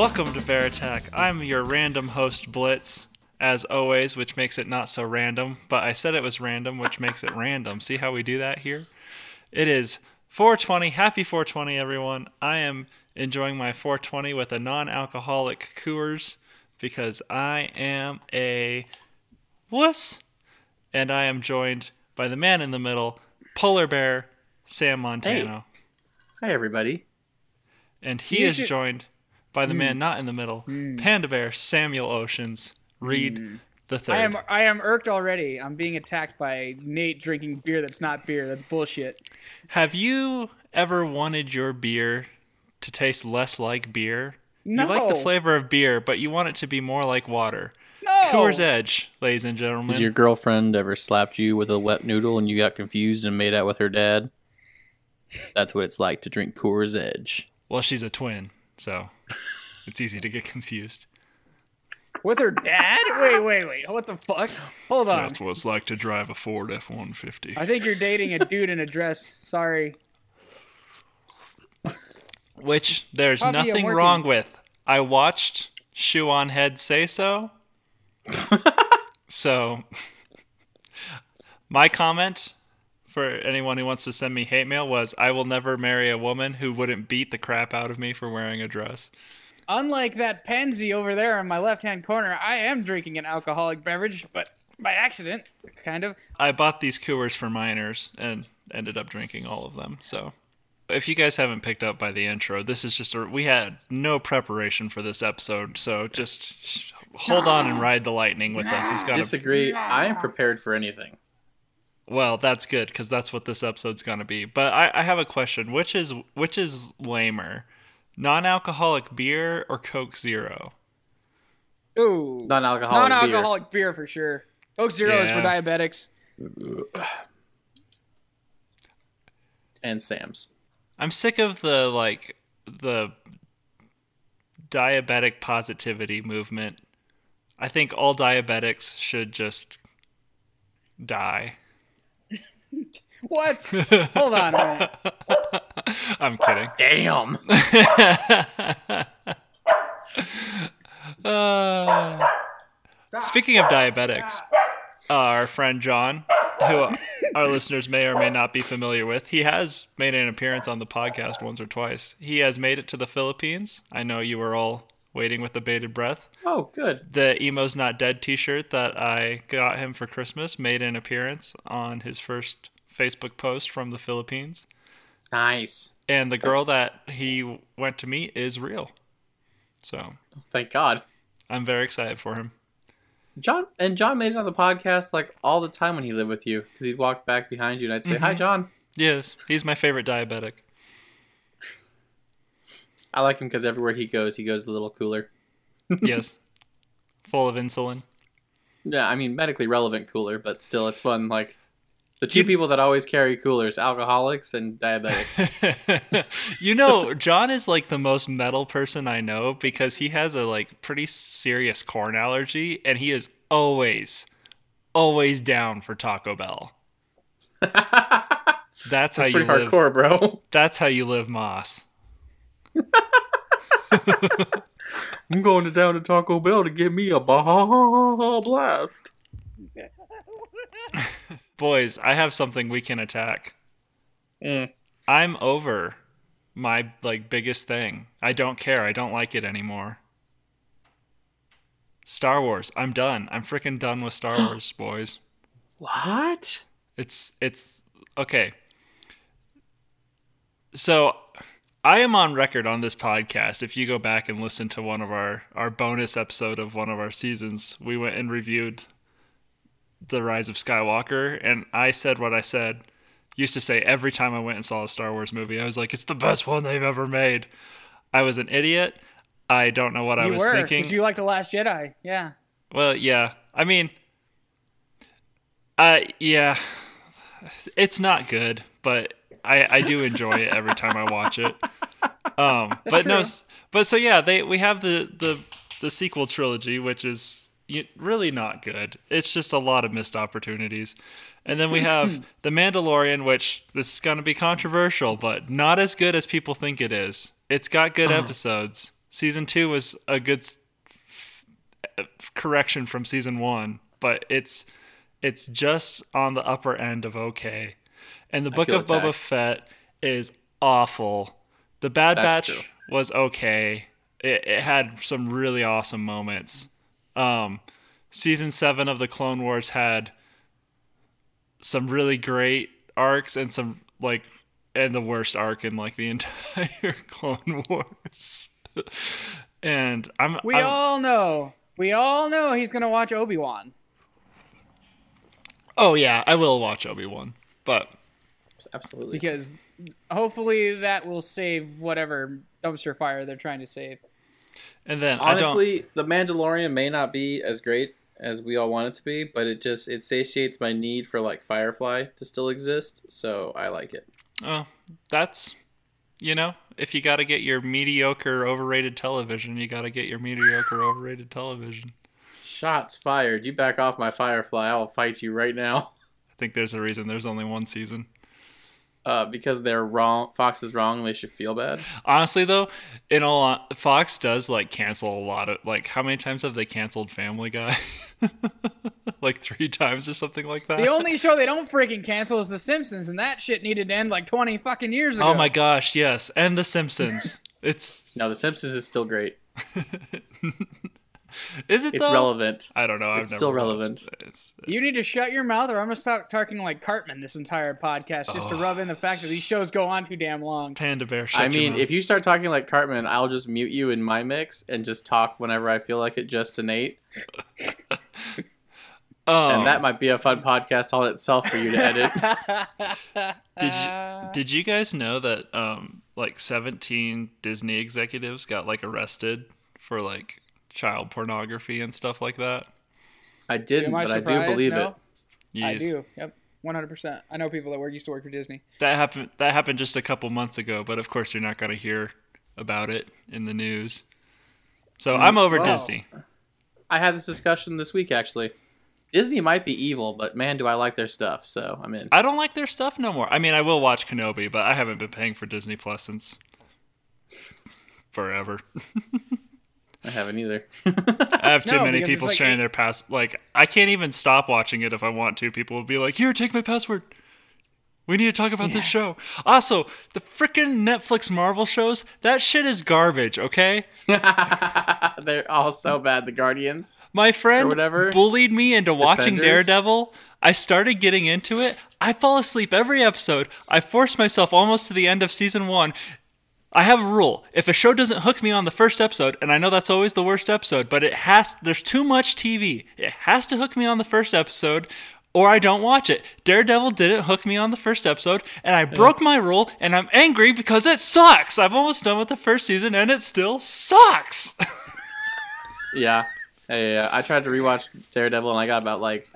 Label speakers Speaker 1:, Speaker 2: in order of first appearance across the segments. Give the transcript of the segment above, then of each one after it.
Speaker 1: Welcome to Bear Attack. I'm your random host, Blitz, as always, which makes it not so random, but I said it was random, which makes it random. See how we do that here? It is 420. Happy 420, everyone. I am enjoying my 420 with a non alcoholic Coors because I am a wuss. And I am joined by the man in the middle, Polar Bear, Sam Montano. Hey.
Speaker 2: Hi, everybody.
Speaker 1: And he
Speaker 3: You
Speaker 1: is
Speaker 3: should-
Speaker 1: joined by the man hmm. not in the middle, hmm. Panda Bear Samuel Oceans, Reed hmm. the third.
Speaker 3: I am I am irked already. I'm being attacked by Nate drinking beer that's not beer. That's bullshit.
Speaker 1: Have you ever wanted your beer to taste less like beer?
Speaker 3: No.
Speaker 1: You like the flavor of beer, but you want it to be more like water.
Speaker 3: No.
Speaker 1: Coors Edge, ladies and gentlemen.
Speaker 2: Has your girlfriend ever slapped you with a wet noodle and you got confused and made out with her dad? That's what it's like to drink Coors Edge.
Speaker 1: Well, she's a twin, so it's easy to get confused.
Speaker 3: With her dad? Wait, wait, wait. What the fuck? Hold on.
Speaker 1: That's what it's like to drive a Ford F one fifty.
Speaker 3: I think you're dating a dude in a dress. Sorry.
Speaker 1: Which there's
Speaker 3: Puppy, I'm
Speaker 1: nothing
Speaker 3: working.
Speaker 1: wrong with. I watched Shoe on Head say so. so, my comment for anyone who wants to send me hate mail was I will never marry a woman who wouldn't beat the crap out of me for wearing a dress.
Speaker 3: Unlike that pansy over there in my left hand corner, I am drinking an alcoholic beverage, but by accident, kind of.
Speaker 1: I bought these Coors for minors and ended up drinking all of them. So, if you guys haven't picked up by the intro, this is just a we had no preparation for this episode, so just hold on and ride the lightning with us. It's gonna
Speaker 2: Disagree. I am prepared for anything.
Speaker 1: well, that's good because that's what this episode's gonna be. But I, I have a question: which is which is lamer, non-alcoholic beer or Coke Zero?
Speaker 3: Ooh.
Speaker 2: Non-alcoholic beer.
Speaker 3: Non-alcoholic beer. for sure. Coke Zero is for diabetics.
Speaker 2: And Sam's.
Speaker 1: I'm sick of the like the diabetic positivity movement. I think all diabetics should just die.
Speaker 3: What? Hold on a minute.
Speaker 1: I'm kidding.
Speaker 2: Damn.
Speaker 1: Uh, speaking of diabetics, our friend John, who our listeners may or may not be familiar with, he has made an appearance on the podcast once or twice. He has made it to the Philippines. I know you were all waiting with the bated breath.
Speaker 2: Oh, good.
Speaker 1: The Emo's Not Dead t shirt that I got him for Christmas made an appearance on his first Facebook post from the Philippines.
Speaker 2: Nice.
Speaker 1: And the girl that he went to meet is real. So
Speaker 2: Thank God.
Speaker 1: I'm very excited for him.
Speaker 2: John and John made it on the podcast like all the time when he lived with you because he'd walk back behind you and I'd say, "Hi, mm-hmm. John."
Speaker 1: Yes, he's my favorite diabetic.
Speaker 2: I like him because everywhere he goes, he goes a little cooler.
Speaker 1: Yes. Full of insulin.
Speaker 2: Yeah, I mean medically relevant cooler, but still, it's fun. Like the two people that always carry coolers: alcoholics and diabetics.
Speaker 1: you know, John is like the most metal person I know because he has a like pretty serious corn allergy and he is always always down for Taco Bell. That's how you live.
Speaker 2: hardcore, bro.
Speaker 1: That's how you live Moss.
Speaker 2: I'm going to down to Taco Bell to get me a Baja Blast.
Speaker 1: Boys, I have something we can attack.
Speaker 2: Mm.
Speaker 1: I'm over my like biggest thing. I don't care. I don't like it anymore. Star Wars. I'm done. I'm freaking done with Star Wars, boys.
Speaker 2: What?
Speaker 1: It's it's okay. So I am on record on this podcast. If you go back and listen to one of our our bonus episode of one of our seasons, we went and reviewed the Rise of Skywalker, and I said what I said. Used to say every time I went and saw a Star Wars movie, I was like, "It's the best one they've ever made." I was an idiot. I don't know what I was
Speaker 3: were,
Speaker 1: thinking.
Speaker 3: because you like the Last Jedi. Yeah.
Speaker 1: Well, yeah. I mean, uh, yeah, it's not good, but I I do enjoy it every time I watch it. Um, but no,
Speaker 3: true.
Speaker 1: s- but so yeah, they we have the the the sequel trilogy, which is really not good. It's just a lot of missed opportunities. And then we hmm, have hmm. The Mandalorian, which this is going to be controversial, but not as good as people think it is. It's got good uh-huh. episodes. Season two was a good f- correction from season one, but it's it's just on the upper end of okay. And the Book of Boba. Fett is awful. The Bad
Speaker 2: That's
Speaker 1: Batch
Speaker 2: true.
Speaker 1: was okay. It, it had some really awesome moments. Um, season seven of the Clone Wars had some really great arcs and some like and the worst arc in like the entire Clone Wars. and I'm
Speaker 3: We
Speaker 1: I'm-
Speaker 3: all know. We all know he's gonna watch Obi Wan.
Speaker 1: oh yeah, I will watch Obi Wan, but
Speaker 2: Absolutely.
Speaker 3: because hopefully that will save whatever dumpster fire they're trying to save.
Speaker 1: And then I don't.
Speaker 2: Honestly, The Mandalorian may not be as great as we all want it to be, but it just it satiates my need for like Firefly to still exist, so I like it.
Speaker 1: Oh, that's you know, if you got to get your mediocre overrated television, you got to get your mediocre overrated television.
Speaker 2: Shots fired. You back off my Firefly, I will fight you right now.
Speaker 1: I think there's a reason there's only one season.
Speaker 2: Uh, because they're wrong. Fox is wrong. They should feel bad.
Speaker 1: Honestly, though, in all hon- Fox does like cancel a lot of like how many times have they canceled Family Guy? like three times or something like that.
Speaker 3: The only show they don't freaking cancel is The Simpsons, and that shit needed to end like 20 fucking years ago.
Speaker 1: oh my gosh, yes, and The Simpsons. it's
Speaker 2: No, The Simpsons is still great.
Speaker 1: is it
Speaker 2: It's
Speaker 1: though?
Speaker 2: relevant.
Speaker 1: I don't know. I've
Speaker 2: It's still relevant.
Speaker 1: it. It's,
Speaker 3: You need to shut your mouth, or I'm gonna stop talking like Cartman this entire podcast just to rub in the fact that these shows go on too damn long.
Speaker 1: Panda Bear. Shut
Speaker 2: I
Speaker 1: your
Speaker 2: mean,
Speaker 1: mouth.
Speaker 2: if you start talking like Cartman, I'll just mute you in my mix and just talk whenever I feel like it, just to Nate.
Speaker 1: oh,
Speaker 2: And that might be a fun podcast all itself for you to edit.
Speaker 1: Did you, did you guys know that um like 17 Disney executives got like arrested for like child pornography and stuff like that?
Speaker 2: I didn't,
Speaker 3: Am I
Speaker 2: but I do
Speaker 3: surprised?
Speaker 2: believe
Speaker 3: No?
Speaker 2: it.
Speaker 3: I do. Yep. 100%. I know people that work used to work for Disney.
Speaker 1: That happened that happened just a couple months ago, but of course you're not going to hear about it in the news. So I'm over
Speaker 3: Wow.
Speaker 1: Disney.
Speaker 2: I had this discussion this week actually. Disney might be evil, but man, do I like their stuff. So I'm in.
Speaker 1: I don't like their stuff no more. I mean, I will watch Kenobi, but I haven't been paying for Disney Plus since forever.
Speaker 2: I haven't either.
Speaker 1: I have too
Speaker 3: No,
Speaker 1: many people
Speaker 3: like
Speaker 1: sharing
Speaker 3: eight-
Speaker 1: their pass. Like I can't even stop watching it if I want to. People will be like, "Here, take my password." We need to talk about this show. Also, the freaking Netflix Marvel shows, that shit is garbage, okay?
Speaker 2: They're all so bad. The Guardians.
Speaker 1: My friend
Speaker 2: whatever.
Speaker 1: bullied me into watching Daredevil. I started getting into it. I fall asleep every episode. I force myself almost to the end of season one. I have a rule. If a show doesn't hook me on the first episode, and I know that's always the worst episode, but it has there's too much TV. It has to hook me on the first episode or I don't watch it. Daredevil didn't hook me on the first episode, and I broke my rule, and I'm angry because it sucks. I'm almost done with the first season, and it still sucks.
Speaker 2: Yeah. Yeah, yeah. I tried to rewatch Daredevil and I got about like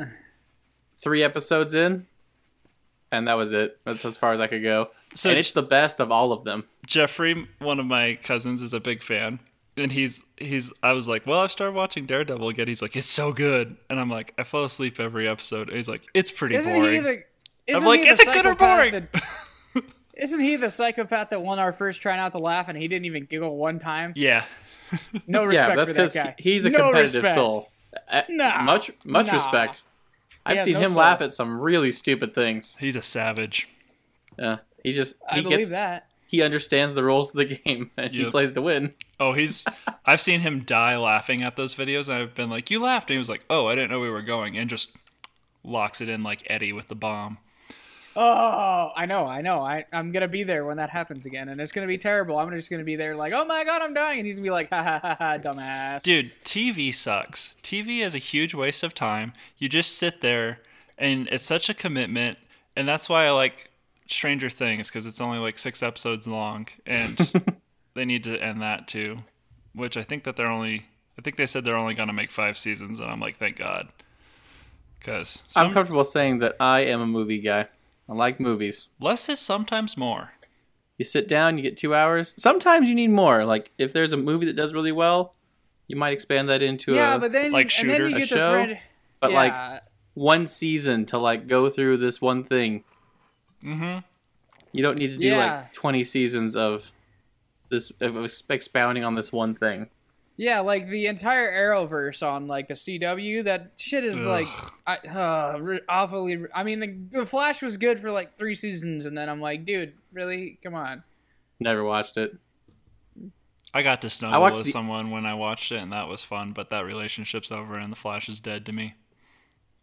Speaker 2: three episodes in, and that was it. That's as far as I could go.
Speaker 1: So
Speaker 2: and it's the best of all of them.
Speaker 1: Jeffrey, one of my cousins, is a big fan, and he's he's. I was like, well, I've started watching Daredevil again. He's like, it's so good, and I'm like, I fall asleep every episode. And he's like, it's pretty
Speaker 3: Isn't
Speaker 1: boring.
Speaker 3: he the? Isn't
Speaker 1: like,
Speaker 3: he the
Speaker 1: "Is it good or
Speaker 3: psychopath
Speaker 1: boring?"
Speaker 3: that- isn't he the psychopath that won our first try not to laugh and he didn't even giggle one time?
Speaker 1: yeah,
Speaker 3: No respect Yeah,
Speaker 2: that's
Speaker 3: for that
Speaker 2: because
Speaker 3: guy.
Speaker 2: he's a
Speaker 3: No
Speaker 2: competitive
Speaker 3: respect.
Speaker 2: soul. Uh,
Speaker 3: Nah.
Speaker 2: much much
Speaker 3: Nah.
Speaker 2: respect. I've seen
Speaker 3: no
Speaker 2: him
Speaker 3: soul.
Speaker 2: laugh at some really stupid things.
Speaker 1: he's a savage.
Speaker 2: Yeah, he just
Speaker 3: I
Speaker 2: he
Speaker 3: believe
Speaker 2: gets
Speaker 3: that.
Speaker 2: he understands the rules of the game and he plays to win.
Speaker 1: Oh, he's. I've seen him die laughing at those videos, and I've been like, you laughed, and he was like, oh, I didn't know we were going, and just locks it in like Eddie with the bomb.
Speaker 3: Oh, I know, I know. I, I'm gonna be there when that happens again, and it's gonna be terrible. I'm just gonna be there like, oh my god, I'm dying, and he's gonna be like, ha ha ha ha, dumbass.
Speaker 1: Dude, TV sucks. TV is a huge waste of time. You just sit there, and it's such a commitment, and that's why I like Stranger Things because it's only like six episodes long, and they need to end that too. Which I think that they're only. I think they said they're only gonna make five seasons, and I'm like, thank God. Because
Speaker 2: I'm comfortable saying that I am a movie guy. I like movies.
Speaker 1: less is sometimes more.
Speaker 2: You sit down, you get two hours. Sometimes you need more. Like if there's a movie that does really well, you might expand that into
Speaker 3: yeah,
Speaker 2: a
Speaker 3: but then
Speaker 1: like
Speaker 3: and then
Speaker 1: Shooter?
Speaker 3: you
Speaker 2: A show?
Speaker 3: the thread.
Speaker 2: but
Speaker 3: yeah,
Speaker 2: like one season to like go through this one thing.
Speaker 1: Mm-hmm.
Speaker 2: You don't need to do
Speaker 3: Yeah.
Speaker 2: like 20 seasons of this of expounding on this one thing.
Speaker 3: Yeah, like the entire Arrowverse on like the CW. That shit is
Speaker 1: Ugh.
Speaker 3: like I, uh, awfully. I mean, the, the Flash was good for like three seasons, and then I'm like, dude, really? Come on.
Speaker 2: Never watched it.
Speaker 1: I got to snuggle with
Speaker 2: the-
Speaker 1: someone when I watched it, and that was fun. But that relationship's over, and the Flash is dead to me.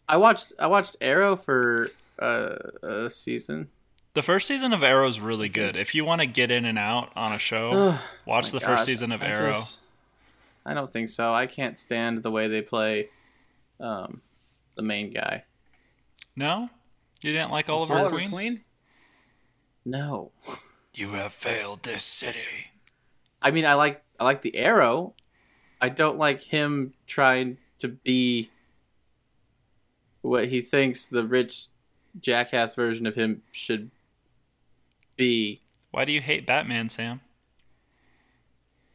Speaker 2: I watched I watched Arrow for uh, a season.
Speaker 1: The first season of Arrow is really good. If you want to get in and out on a show, watch the
Speaker 2: gosh,
Speaker 1: first season of
Speaker 2: I
Speaker 1: Arrow.
Speaker 2: just- I don't think so. I can't stand the way they play um, the main guy.
Speaker 1: No, you didn't like Oliver
Speaker 3: Oliver
Speaker 1: Queen?
Speaker 3: Queen?
Speaker 2: No.
Speaker 1: You have failed this city.
Speaker 2: I mean, I like I like the Arrow. I don't like him trying to be what he thinks the rich jackass version of him should be
Speaker 1: Why do you hate Batman, Sam?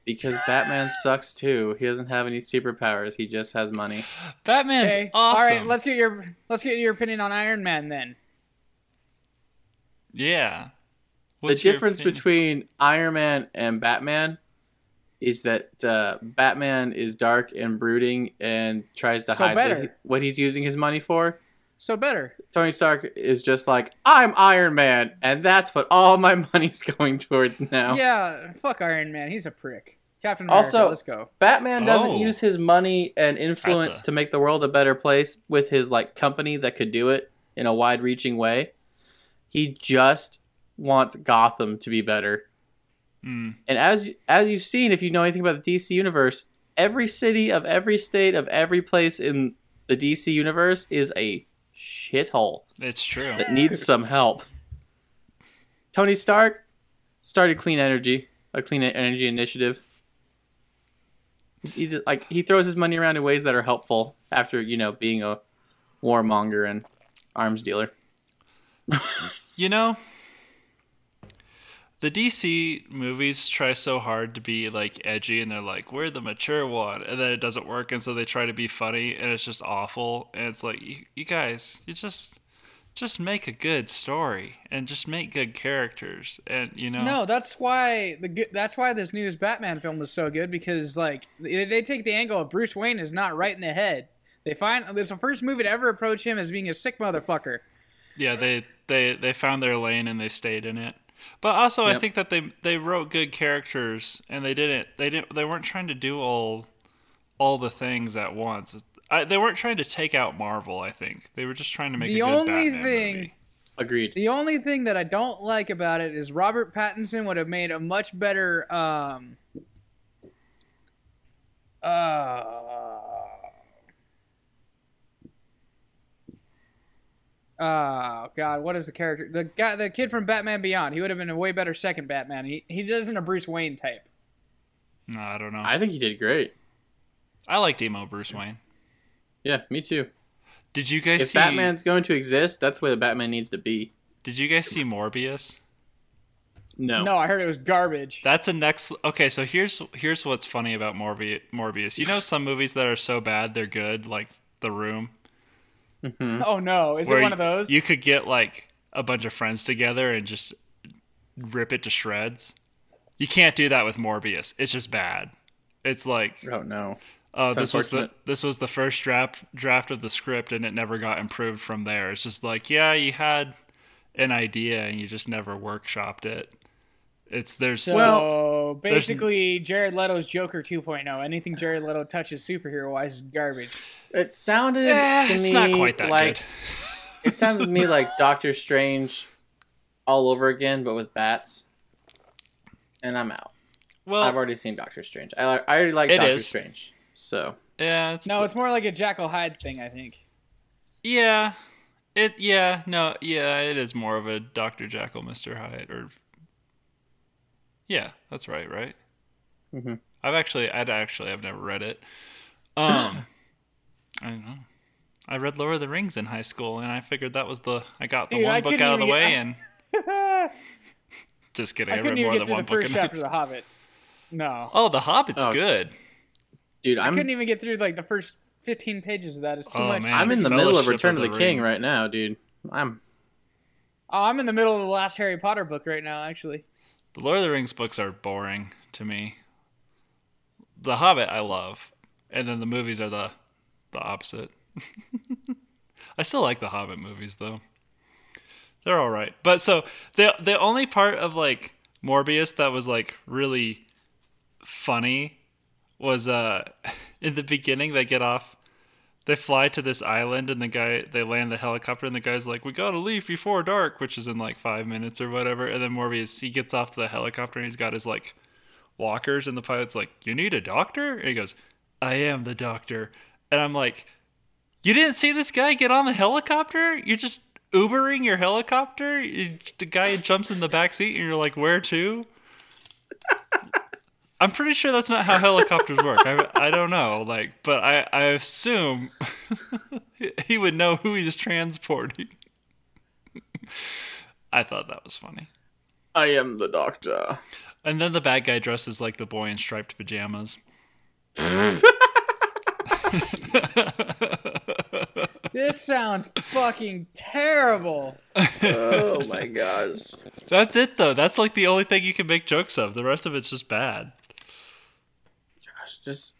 Speaker 2: because Batman sucks too. He doesn't have any superpowers. He just has money.
Speaker 1: Batman's
Speaker 3: Okay.
Speaker 1: awesome.
Speaker 3: All right, let's get your let's get your opinion on Iron Man then.
Speaker 1: yeah. What's
Speaker 2: the difference
Speaker 1: opinion?
Speaker 2: between Iron Man and Batman is that uh, Batman is dark and brooding and tries to
Speaker 3: So
Speaker 2: hide
Speaker 3: better.
Speaker 2: the- what he's using his money for.
Speaker 3: So better.
Speaker 2: Tony Stark is just like, I'm Iron Man, and that's what all my money's going towards now.
Speaker 3: Yeah, fuck Iron Man. He's a prick. Captain America.
Speaker 2: Also-
Speaker 3: let's go.
Speaker 2: Batman doesn't
Speaker 1: Oh.
Speaker 2: use his money and influence
Speaker 1: a-
Speaker 2: to make the world a better place with his like company that could do it in a wide-reaching way. He just wants Gotham to be better.
Speaker 1: Mm,
Speaker 2: And as as you've seen, if you know anything about the DC universe, every city of every state of every place in the DC universe is a shithole
Speaker 1: it's true.
Speaker 2: that needs some help. Tony Stark started clean energy, a clean energy initiative. He just, like he throws his money around in ways that are helpful after you know being a warmonger and arms dealer.
Speaker 1: You know, the DC movies try so hard to be like edgy and they're like, we're the mature one. And then it doesn't work. And so they try to be funny and it's just awful. And it's like, you, you guys, you just. Just make a good story and just make good characters, and you know.
Speaker 3: No, that's why the that's why this newest Batman film was so good because like they, they take the angle of Bruce Wayne is not right in the head. They find it's the first movie to ever approach him as being a sick motherfucker.
Speaker 1: Yeah, they they they found their lane and they stayed in it. But also, I think that they they wrote good characters and they didn't they didn't they weren't trying to do all all the things at once. I, they weren't trying to take out Marvel. I think they were just trying to make
Speaker 3: The
Speaker 1: a good
Speaker 3: only
Speaker 1: Batman
Speaker 3: thing-
Speaker 1: movie.
Speaker 2: Agreed.
Speaker 3: The only thing that I don't like about it is Robert Pattinson would have made a much better um uh Oh God! What is the character? The guy, the kid from Batman Beyond. He would have been a way better second Batman. He he isn't a Bruce Wayne type.
Speaker 1: No, I don't know.
Speaker 2: I think he did great.
Speaker 1: I liked emo Bruce Wayne.
Speaker 2: Yeah, me too.
Speaker 1: Did you guys
Speaker 2: If
Speaker 1: see?
Speaker 2: Batman's going to exist, that's where the Batman needs to be.
Speaker 1: Did you guys see Morbius?
Speaker 2: No.
Speaker 3: No, I heard it was garbage.
Speaker 1: That's a next. Okay, so here's here's what's funny about Morbi- Morbius. You know some movies that are so bad they're good, like The Room. Mm-hmm.
Speaker 3: oh no, is it one of those?
Speaker 1: You could get like a bunch of friends together and just rip it to shreds. You can't do that with Morbius. It's just bad. It's like
Speaker 2: Oh no.
Speaker 1: oh, this was the this was the first draft draft of the script, and it never got improved from there. It's just like yeah, you had an idea and you just never workshopped it. It's there's
Speaker 3: so basically, Jared Leto's Joker 2.0. Anything Jared Leto touches superhero wise is garbage.
Speaker 2: It sounded
Speaker 1: Eh,
Speaker 2: to
Speaker 1: it's
Speaker 2: me
Speaker 1: not quite that
Speaker 2: like
Speaker 1: good.
Speaker 2: it sounded to me like Doctor Strange all over again, but with bats. And I'm out.
Speaker 1: Well,
Speaker 2: I've already seen Doctor Strange. I, li- I already like Doctor
Speaker 1: is.
Speaker 2: Strange. So
Speaker 1: yeah, it's
Speaker 3: No, it's more like a Jekyll Hyde thing, I think.
Speaker 1: Yeah. It yeah, no, yeah, it is more of a Dr. Jekyll, Mr. Hyde or Yeah, that's right, right?
Speaker 2: Mhm.
Speaker 1: I've actually I'd actually I've never read it. Um I don't know. I read Lord of the Rings in high school and I figured that was the I got the
Speaker 3: Dude,
Speaker 1: one
Speaker 3: I
Speaker 1: book out of the way
Speaker 3: get-
Speaker 1: and just kidding, I, read
Speaker 3: couldn't even
Speaker 1: more
Speaker 3: get
Speaker 1: than
Speaker 3: through
Speaker 1: one
Speaker 3: the
Speaker 1: book.
Speaker 3: first
Speaker 1: in
Speaker 3: chapter of The Hobbit. No.
Speaker 1: Oh, The Hobbit's
Speaker 2: Oh.
Speaker 1: good.
Speaker 2: dude,
Speaker 3: I
Speaker 2: I'm
Speaker 3: couldn't even get through like the first 15 pages of that. It's too
Speaker 1: Oh,
Speaker 3: much.
Speaker 1: man.
Speaker 2: I'm in the middle of Return
Speaker 1: of
Speaker 2: of the,
Speaker 1: the
Speaker 2: King right now, dude. I'm
Speaker 3: Oh, I'm in the middle of the last Harry Potter book right now, actually.
Speaker 1: The Lord of the Rings books are boring to me. The Hobbit I love, and then the movies are the the opposite. I still like the Hobbit movies though. They're all right. But so the the only part of like Morbius that was like really funny was uh in the beginning they get off they fly to this island and the guy they land the helicopter and the guy's like we gotta leave before dark which is in like five minutes or whatever. And then morbius he gets off the helicopter and he's got his like walkers and the pilot's like you need a doctor? And he goes i am the doctor. And i'm like you didn't see this guy get on the helicopter? You're just ubering your helicopter? The guy jumps in the back seat and you're like where to I'm pretty sure that's not how helicopters work. I, I don't know, like, but I, I assume he would know who he's transporting. I thought that was funny.
Speaker 2: I am the doctor.
Speaker 1: And then the bad guy dresses like the boy in striped pajamas.
Speaker 3: This sounds fucking terrible.
Speaker 2: oh my gosh.
Speaker 1: That's it though. That's like the only thing you can make jokes of. The rest of it's just bad.
Speaker 2: Gosh, just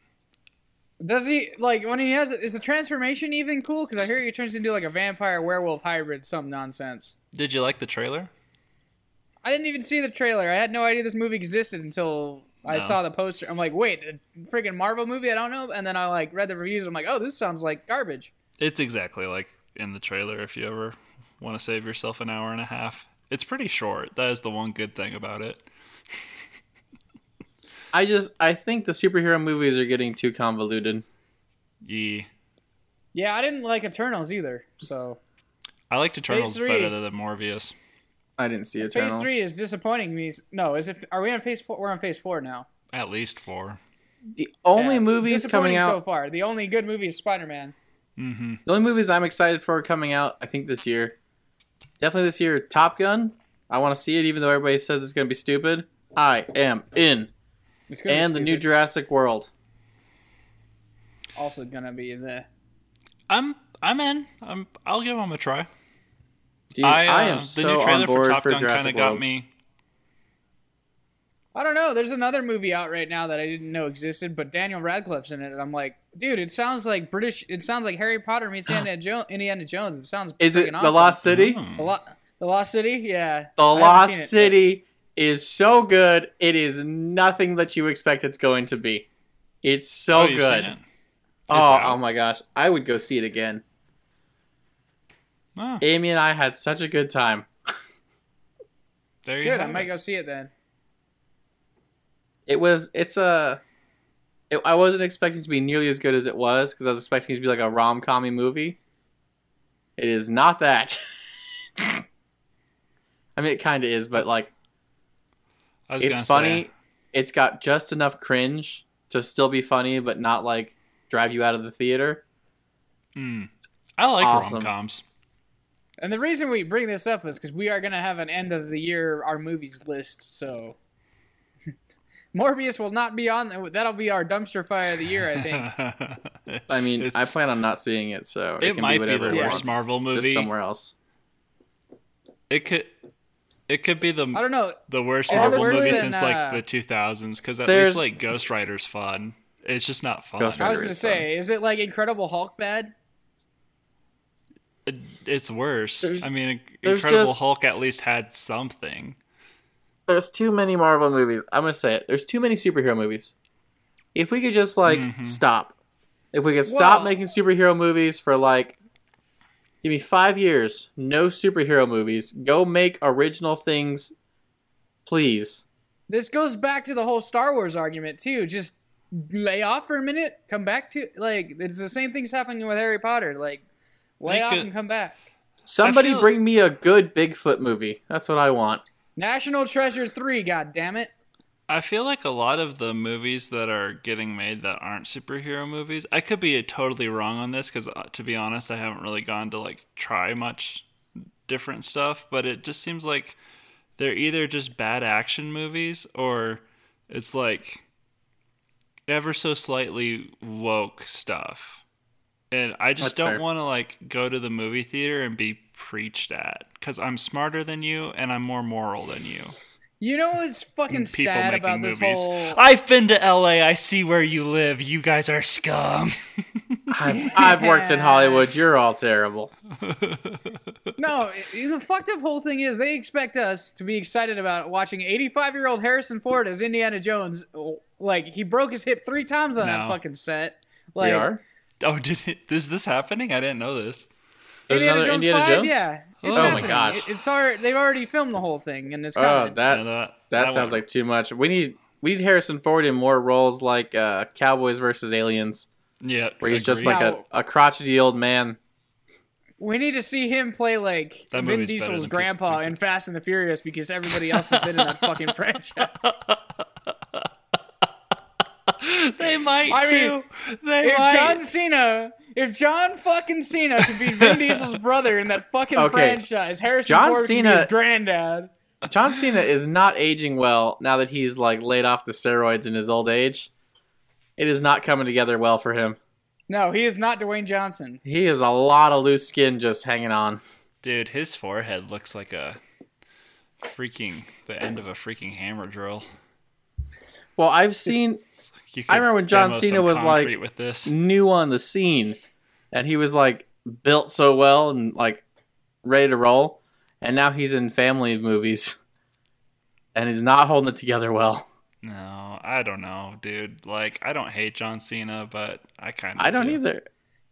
Speaker 3: Does he like when he has is the transformation even cool? Because I hear he turns into like a vampire werewolf hybrid, some nonsense.
Speaker 1: Did you like the trailer?
Speaker 3: I didn't even see the trailer. I had no idea this movie existed until I saw the poster. I'm like, wait, a freaking Marvel movie? I don't know. And then I like read the reviews. I'm like, oh, this sounds like garbage.
Speaker 1: It's exactly like in the trailer if you ever want to save yourself an hour and a half. It's pretty short. That is the one good thing about it.
Speaker 2: I just I think the superhero movies are getting too convoluted.
Speaker 1: Ye.
Speaker 3: Yeah, I didn't like Eternals either. So
Speaker 1: I liked Eternals
Speaker 3: three.
Speaker 1: better than Morbius.
Speaker 2: I didn't see Eternals.
Speaker 3: phase three is disappointing me. No, is it? Are we on phase four? We're on phase four now.
Speaker 1: At least four.
Speaker 2: the only
Speaker 3: Yeah,
Speaker 2: movies coming out.
Speaker 3: so far. The only good movie is Spider Man.
Speaker 1: Mm-hmm.
Speaker 2: The only movies I'm excited for coming out, I think this year, definitely this year, Top Gun. I want to see it, even though everybody says it's going to be stupid. I am in.
Speaker 3: It's gonna be
Speaker 2: And the new. Jurassic World.
Speaker 3: also gonna be the.
Speaker 1: I'm I'm in. I'm I'll give them a try.
Speaker 2: Dude,
Speaker 1: I, uh,
Speaker 2: I am
Speaker 1: the
Speaker 2: so
Speaker 1: new trailer
Speaker 2: on board
Speaker 1: for Top
Speaker 2: for
Speaker 1: Gun kind
Speaker 2: Jurassic
Speaker 1: of got
Speaker 2: World.
Speaker 1: me.
Speaker 3: I don't know. There's another movie out right now that I didn't know existed, but Daniel Radcliffe's in it, and I'm like, dude, it sounds like British. It sounds like Harry Potter meets Indiana, jo- Indiana Jones. It sounds
Speaker 2: Is it
Speaker 3: freaking
Speaker 2: The. Lost City?
Speaker 1: Hmm.
Speaker 3: The, Lo- the Lost City? Yeah.
Speaker 2: The
Speaker 3: I
Speaker 2: Lost
Speaker 3: seen it,
Speaker 2: City is so good. It is nothing that you expect it's going to be. It's so
Speaker 1: oh,
Speaker 2: good.
Speaker 1: seen it?
Speaker 2: Oh,
Speaker 1: out.
Speaker 2: oh my gosh. I would go see it again.
Speaker 1: Oh,
Speaker 2: Amy and I had such a good time.
Speaker 1: there
Speaker 3: but-
Speaker 1: you
Speaker 3: Good. I might
Speaker 1: it.
Speaker 3: go see it then.
Speaker 2: It was, it's a. It, I wasn't expecting it to be nearly as good as it was because I was expecting it to be like a rom com movie. It is not that. I mean, it kind of is, but
Speaker 1: That's-
Speaker 2: like,
Speaker 1: I was
Speaker 2: it's funny.
Speaker 1: Say,
Speaker 2: It's got just enough cringe to still be funny, but not like drive you out of the theater.
Speaker 1: mm, I like
Speaker 2: Awesome.
Speaker 1: rom coms.
Speaker 3: And the reason we bring this up is because we are gonna have an end of the year our movies list. So Morbius will not be on. the- That'll be our dumpster fire of the year, I think.
Speaker 2: I mean, I plan on not seeing it, so it,
Speaker 1: It
Speaker 2: can
Speaker 1: might
Speaker 2: be
Speaker 1: be
Speaker 2: whatever
Speaker 1: the
Speaker 3: worst
Speaker 2: wants,
Speaker 1: Marvel movie.
Speaker 2: just somewhere else.
Speaker 1: It could. It could be the
Speaker 3: I don't know.
Speaker 1: the worst
Speaker 3: Is
Speaker 1: Marvel
Speaker 3: worse
Speaker 1: movie
Speaker 3: than,
Speaker 1: since
Speaker 3: uh,
Speaker 1: like the 2000s because at
Speaker 2: There's-
Speaker 1: least like Ghost Rider's fun. It's just not fun.
Speaker 2: Ghost
Speaker 3: I was gonna
Speaker 2: is
Speaker 3: say, is it like Incredible Hulk bad?
Speaker 1: It- It's worse.
Speaker 2: There's-
Speaker 1: I mean,
Speaker 2: there's
Speaker 1: Incredible
Speaker 2: just-
Speaker 1: Hulk at least had something.
Speaker 2: There's too many Marvel movies. I'm gonna say it. There's too many superhero movies. If we could just like
Speaker 1: Mhm.
Speaker 2: stop, if we could stop
Speaker 3: Well-
Speaker 2: making superhero movies for like, give me five years, no superhero movies. Go make original things, please.
Speaker 3: This goes back to the whole Star Wars argument too. Just lay off for a minute, come back to like it's the same thing's happening with Harry Potter. Like lay
Speaker 1: They
Speaker 3: off
Speaker 1: could-
Speaker 3: and come back.
Speaker 2: Somebody
Speaker 1: feel-
Speaker 2: bring me a good Bigfoot movie. That's what I want.
Speaker 3: National Treasure three, god damn it.
Speaker 1: I feel like a lot of the movies that are getting made that aren't superhero movies. I could be totally wrong on this because, uh, to be honest, I haven't really gone to like try much different stuff. But it just seems like they're either just bad action movies or it's like ever so slightly woke stuff. And I just
Speaker 2: That's
Speaker 1: don't want to like go to the movie theater and be preached at because I'm smarter than you and I'm more moral than you.
Speaker 3: You know what's fucking
Speaker 1: People
Speaker 3: sad
Speaker 1: making
Speaker 3: about this
Speaker 1: movies.
Speaker 3: whole?
Speaker 1: I've been to LA. I see where you live. You guys are scum.
Speaker 2: I've, I've worked in Hollywood. You're all terrible.
Speaker 3: No, the fucked up whole thing is they expect us to be excited about watching 85 year old Harrison Ford as Indiana Jones. Like he broke his hip three times on that fucking set. Like
Speaker 2: we are.
Speaker 1: oh, did it? Is this happening? I didn't know this.
Speaker 2: There's
Speaker 3: Indiana
Speaker 2: another
Speaker 3: Jones
Speaker 2: Indiana
Speaker 3: 5?
Speaker 2: Jones.
Speaker 3: Yeah. It's
Speaker 1: Oh my
Speaker 2: gosh.
Speaker 3: It- it's already, they've already filmed the whole thing and it's
Speaker 2: Oh,
Speaker 3: coming.
Speaker 2: that's
Speaker 1: Yeah,
Speaker 2: that,
Speaker 1: that- that
Speaker 2: sounds
Speaker 1: one-
Speaker 2: like too much. We need we need Harrison Ford in more roles like uh, Cowboys versus Aliens,
Speaker 1: Yeah,
Speaker 2: where he's just like a,
Speaker 3: Now-
Speaker 2: a crotchety old man.
Speaker 3: we need to see him play like
Speaker 1: That
Speaker 3: Vin Diesel's grandpa
Speaker 1: Peter-
Speaker 3: in Fast and the Furious because everybody else has been in that fucking franchise.
Speaker 1: they might
Speaker 3: I mean.
Speaker 1: They
Speaker 3: If
Speaker 1: might.
Speaker 3: John Cena, if John fucking Cena could be Vin Diesel's brother in that fucking
Speaker 2: Okay.
Speaker 3: franchise, Harrison
Speaker 2: John
Speaker 3: Ford could be
Speaker 2: Cena-
Speaker 3: his granddad.
Speaker 2: John Cena is not aging well now that he's like laid off the steroids in his old age. It is not coming together well for him.
Speaker 3: No, he is not Dwayne Johnson.
Speaker 2: He has a lot of loose skin just hanging on.
Speaker 1: Dude, his forehead looks like a freaking the end of a freaking hammer drill.
Speaker 2: Well, I've seen
Speaker 1: You
Speaker 2: I remember when John Cena was, like,
Speaker 1: with this.
Speaker 2: new on the scene, and he was like built so well and like ready to roll, and now he's in family movies, and he's not holding it together well.
Speaker 1: No, I don't know, dude. Like, I don't hate John Cena, but I kind of.
Speaker 2: I don't either.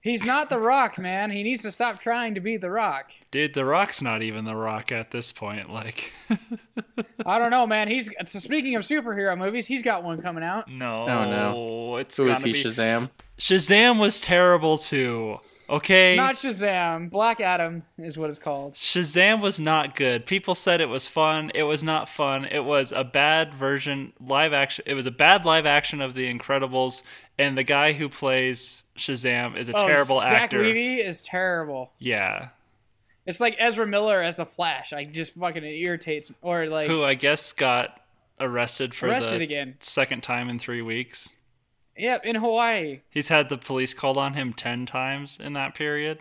Speaker 3: He's not The Rock, man. He needs to stop trying to be The Rock.
Speaker 1: Dude, The Rock's not even The Rock at this point. Like,
Speaker 3: I don't know, man. He's so speaking of superhero movies, he's got one coming out.
Speaker 1: no,
Speaker 2: Oh, no.
Speaker 1: it's
Speaker 2: Who is he?
Speaker 1: be
Speaker 2: Shazam.
Speaker 1: Shazam was terrible too. Okay,
Speaker 3: Not Shazam. Black Adam is what it's called.
Speaker 1: Shazam was not good. People said it was fun. It was not fun. It was a bad version live action. It was a bad live action of The Incredibles, and the guy who plays Shazam is a
Speaker 3: Oh,
Speaker 1: terrible
Speaker 3: Zach
Speaker 1: actor.
Speaker 3: Levi is terrible.
Speaker 1: Yeah,
Speaker 3: It's like Ezra Miller as the Flash. I just fucking irritates or like
Speaker 1: who I guess got arrested for
Speaker 3: arrested
Speaker 1: the
Speaker 3: again.
Speaker 1: second time in three weeks.
Speaker 3: Yep, in Hawaii.
Speaker 1: He's had the police called on him ten times in that period.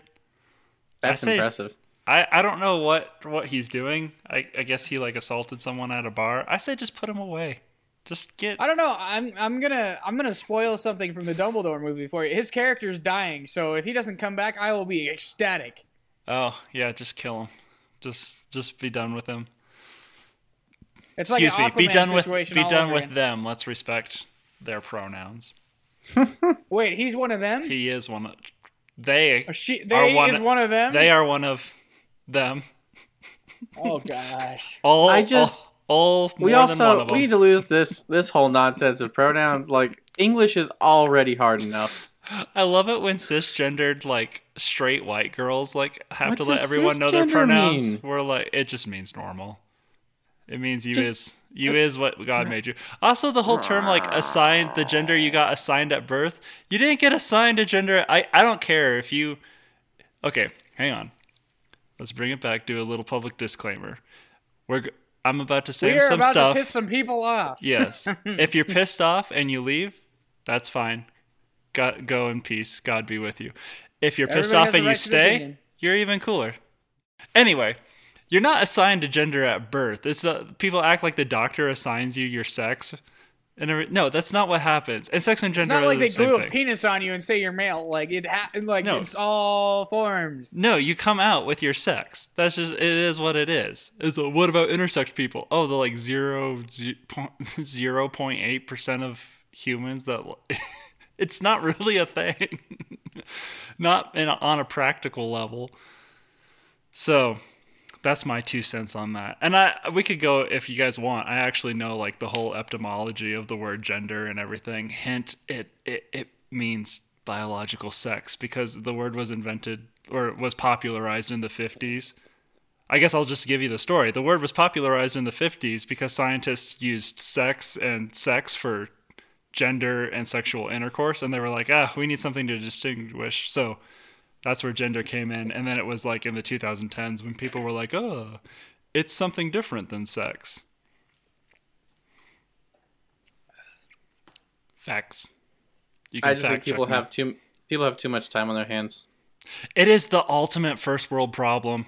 Speaker 2: That's
Speaker 1: I say-
Speaker 2: impressive.
Speaker 1: I, I don't know what what he's doing. I, I guess he like assaulted someone at a bar. I say just put him away. Just get
Speaker 3: I don't know. I'm I'm gonna I'm gonna spoil something from the Dumbledore movie for you. His character's dying, so if he doesn't come back, I will be ecstatic.
Speaker 1: Oh yeah, just kill him. Just just be done with him.
Speaker 3: It's
Speaker 1: Excuse
Speaker 3: like
Speaker 1: me.
Speaker 3: an
Speaker 1: Be done with be done with
Speaker 3: again.
Speaker 1: them. Let's respect their pronouns.
Speaker 3: Wait, he's one of them.
Speaker 1: He is one of they
Speaker 3: Or she,
Speaker 1: are
Speaker 3: they
Speaker 1: one-
Speaker 3: is one of them.
Speaker 1: they are one of them.
Speaker 3: oh gosh.
Speaker 1: All
Speaker 2: I just-
Speaker 1: all, all
Speaker 2: We
Speaker 1: more than one
Speaker 2: also we need to lose this this whole nonsense of pronouns. Like English is already hard enough.
Speaker 1: I love it when cisgendered like straight white girls like have
Speaker 2: What
Speaker 1: to let everyone know their pronouns.
Speaker 2: mean?
Speaker 1: We're like it just means normal. It means you
Speaker 2: Just-
Speaker 1: is you is what God made you. Also the whole term like assigned the gender you got assigned at birth. You didn't get assigned a gender. I I don't care if you Okay, hang on. Let's bring it back do a little public disclaimer. We're I'm about to say
Speaker 3: We are
Speaker 1: some
Speaker 3: about
Speaker 1: stuff.
Speaker 3: to piss some people off.
Speaker 1: Yes. if you're pissed off and you leave, that's fine. Go, go in peace. God be with you. If you're pissed
Speaker 3: Everybody
Speaker 1: off and you
Speaker 3: right an
Speaker 1: stay, you're even cooler. Anyway, you're not assigned a gender at birth. It's uh, people act like the doctor assigns you your sex. And every, no, that's not what happens. And sex and gender.
Speaker 3: It's
Speaker 1: not
Speaker 3: like
Speaker 1: the
Speaker 3: they
Speaker 1: same
Speaker 3: glue a
Speaker 1: thing.
Speaker 3: penis on you and say you're male. Like it, ha- like
Speaker 1: No.
Speaker 3: it's all forms.
Speaker 1: No, you come out with your sex. That's just it is what it is. It's a, what about intersex people? Oh, the like zero zero point eight percent of humans that it's not really a thing. not in a, on a practical level. So that's my two cents on that. And I we could go if you guys want. I actually know like the whole etymology of the word gender and everything. Hint it it, it means biological sex because the word was invented or was popularized in the 50s. I guess I'll just give you the story. The word was popularized in the 50s because scientists used sex and sex for gender and sexual intercourse and they were like, "Ah, we need something to distinguish." So that's where gender came in and then it was like in the 2010s when people were like, "Oh, it's something different than sex." Facts. You
Speaker 2: I just think
Speaker 1: fact check
Speaker 2: people
Speaker 1: me.
Speaker 2: have too people have too much time on their hands.
Speaker 1: It is the ultimate first world problem.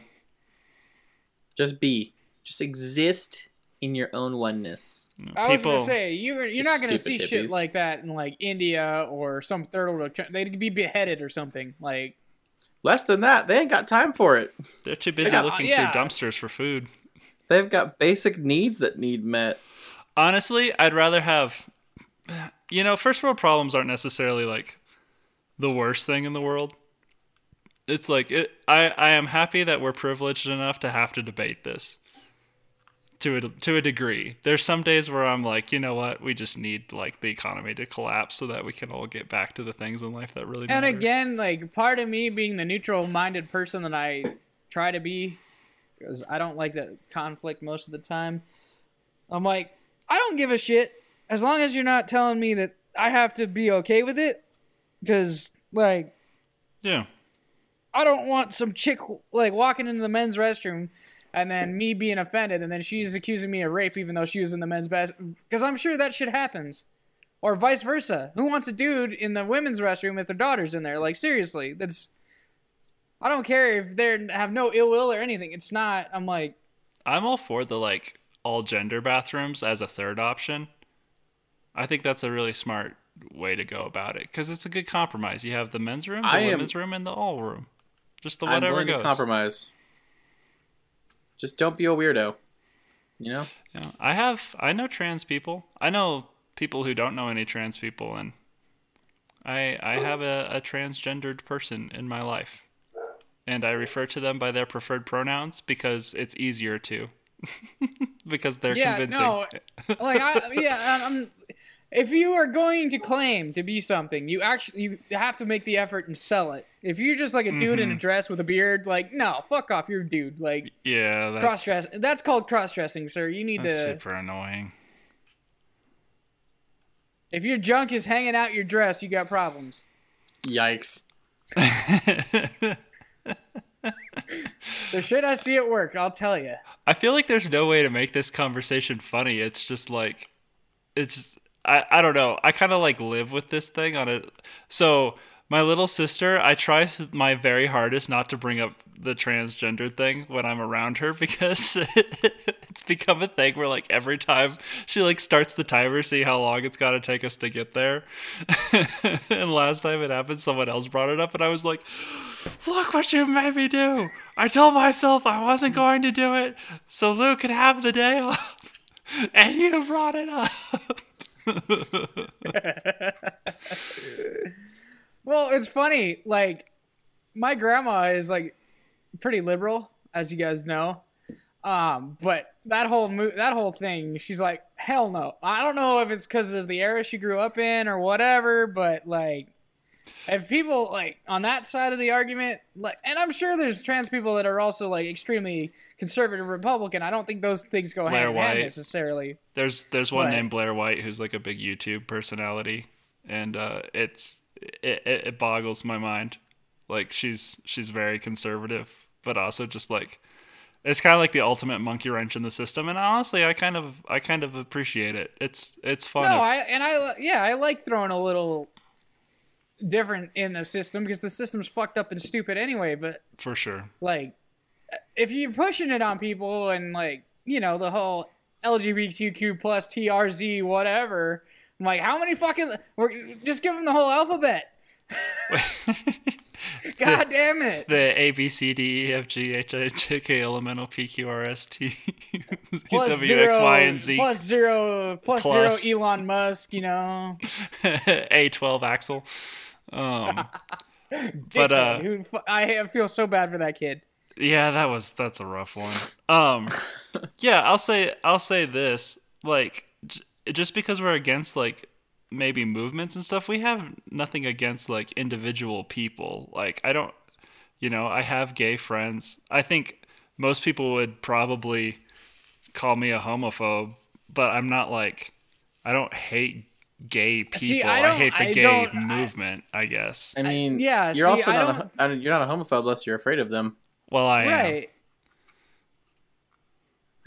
Speaker 2: Just be, just exist in your own oneness.
Speaker 3: I was
Speaker 1: People,
Speaker 3: gonna say you're you're not gonna see
Speaker 2: stupid
Speaker 3: shit
Speaker 2: like
Speaker 3: like that in like India or some third world. coun- They'd be beheaded or something. Like
Speaker 2: Less than that, they ain't got time for it.
Speaker 1: they're too busy
Speaker 2: got-
Speaker 1: looking
Speaker 3: yeah.
Speaker 1: through dumpsters for food.
Speaker 2: They've got basic needs that need met.
Speaker 1: Honestly, I'd rather have. You know, first world problems aren't necessarily like the worst thing in the world. It's like it. I I am happy that we're privileged enough to have to debate this. To a to a degree, there's some days where I'm like, you know what, we just need like the economy to collapse so that we can all get back to the things in life that really
Speaker 3: and
Speaker 1: matter.
Speaker 3: again, like part of me being the neutral minded person that I try to be, because I don't like that conflict most of the time. I'm like, I don't give a shit as long as you're not telling me that I have to be okay with it, because like
Speaker 1: yeah,
Speaker 3: I don't want some chick like walking into the men's restroom and then me being offended and then she's accusing me of rape even though she was in the men's best because I'm sure that shit happens. Or vice versa. Who wants a dude in the women's restroom if their daughter's in there? Like seriously, that's I don't care if they have no ill will or anything. It's not. I'm like,
Speaker 1: I'm all for the like all gender bathrooms as a third option. I think that's a really smart way to go about it because it's a good compromise. You have the men's room, the
Speaker 2: I am-
Speaker 1: women's room, and the all room. Just the
Speaker 2: I'm
Speaker 1: whatever goes.
Speaker 2: to compromise. Just don't be a weirdo. You know?
Speaker 1: Yeah. I have I know trans people. I know people who don't know any trans people and I I have a, a transgendered person in my life. And I refer to them by their preferred pronouns because it's easier to. because they're
Speaker 3: Yeah,
Speaker 1: convincing.
Speaker 3: no. like I yeah, I'm if you are going to claim to be something, you actually you have to make the effort and sell it. If you're just like a dude in a mm-hmm. dress with a beard, like no, fuck off, you're a dude. Like
Speaker 1: Yeah, that's,
Speaker 3: cross dress that's called cross dressing, sir. You need
Speaker 1: that's
Speaker 3: to
Speaker 1: super annoying.
Speaker 3: if your junk is hanging out your dress, you got problems.
Speaker 2: Yikes.
Speaker 3: The shit I see at work, I'll tell you.
Speaker 1: I feel like there's no way to make this conversation funny. It's just like, it's just, I, I don't know. I kind of like live with this thing on it. So my little sister, I try my very hardest not to bring up the transgender thing when I'm around her because it's become a thing where like every time she like starts the timer, see how long it's got to take us to get there. and last time it happened, someone else brought it up, and I was like, "Look what you made me do! I told myself I wasn't going to do it, so Lou could have the day off, and you brought it up."
Speaker 3: Well, it's funny. Like, my grandma is like pretty liberal, as you guys know. Um, but that whole mo- that whole thing, she's like, hell no. I don't know if it's because of the era she grew up in or whatever, but like, if people like on that side of the argument, like, and I'm sure there's trans people that are also like extremely conservative Republican. I don't think those things go
Speaker 1: Blair
Speaker 3: hand in hand necessarily.
Speaker 1: There's there's one
Speaker 3: What?
Speaker 1: named Blair White who's like a big YouTube personality, and uh, it's it, it, it boggles my mind. Like she's she's very conservative, but also just like it's kind of like the ultimate monkey wrench in the system. And honestly, I kind of I kind of appreciate it. It's it's fun.
Speaker 3: No, I and I yeah, I like throwing a little different in the system because the system's fucked up and stupid anyway. But
Speaker 1: for sure.
Speaker 3: like, if you're pushing it on people and like you know the whole LGBTQ plus TRZ whatever, I'm like, how many fucking? We're, just give them the whole alphabet. God damn it!
Speaker 1: the A B C D E F G H I J K L M N O P Q R S T
Speaker 3: Plus
Speaker 1: W
Speaker 3: zero,
Speaker 1: X Y and Z
Speaker 3: plus zero, plus
Speaker 1: Plus.
Speaker 3: zero. Elon Musk, you know.
Speaker 1: A twelve Axel. Um, but uh,
Speaker 3: who I feel so bad for that kid.
Speaker 1: Yeah, that was that's a rough one. Um, yeah, I'll say I'll say this like j- just because we're against like maybe movements and stuff, we have nothing against like individual people. Like I don't, you know, I have gay friends. I think most people would probably call me a homophobe, but I'm not like I don't hate gay people.
Speaker 3: See, I
Speaker 1: I, hate the
Speaker 3: I
Speaker 1: gay
Speaker 3: don't- I-
Speaker 1: movement. I, guess.
Speaker 2: I mean,
Speaker 3: yeah,
Speaker 2: you're
Speaker 3: see,
Speaker 2: also not a, I you're not a homophobe unless you're afraid of them.
Speaker 1: Well, I am.
Speaker 3: Right.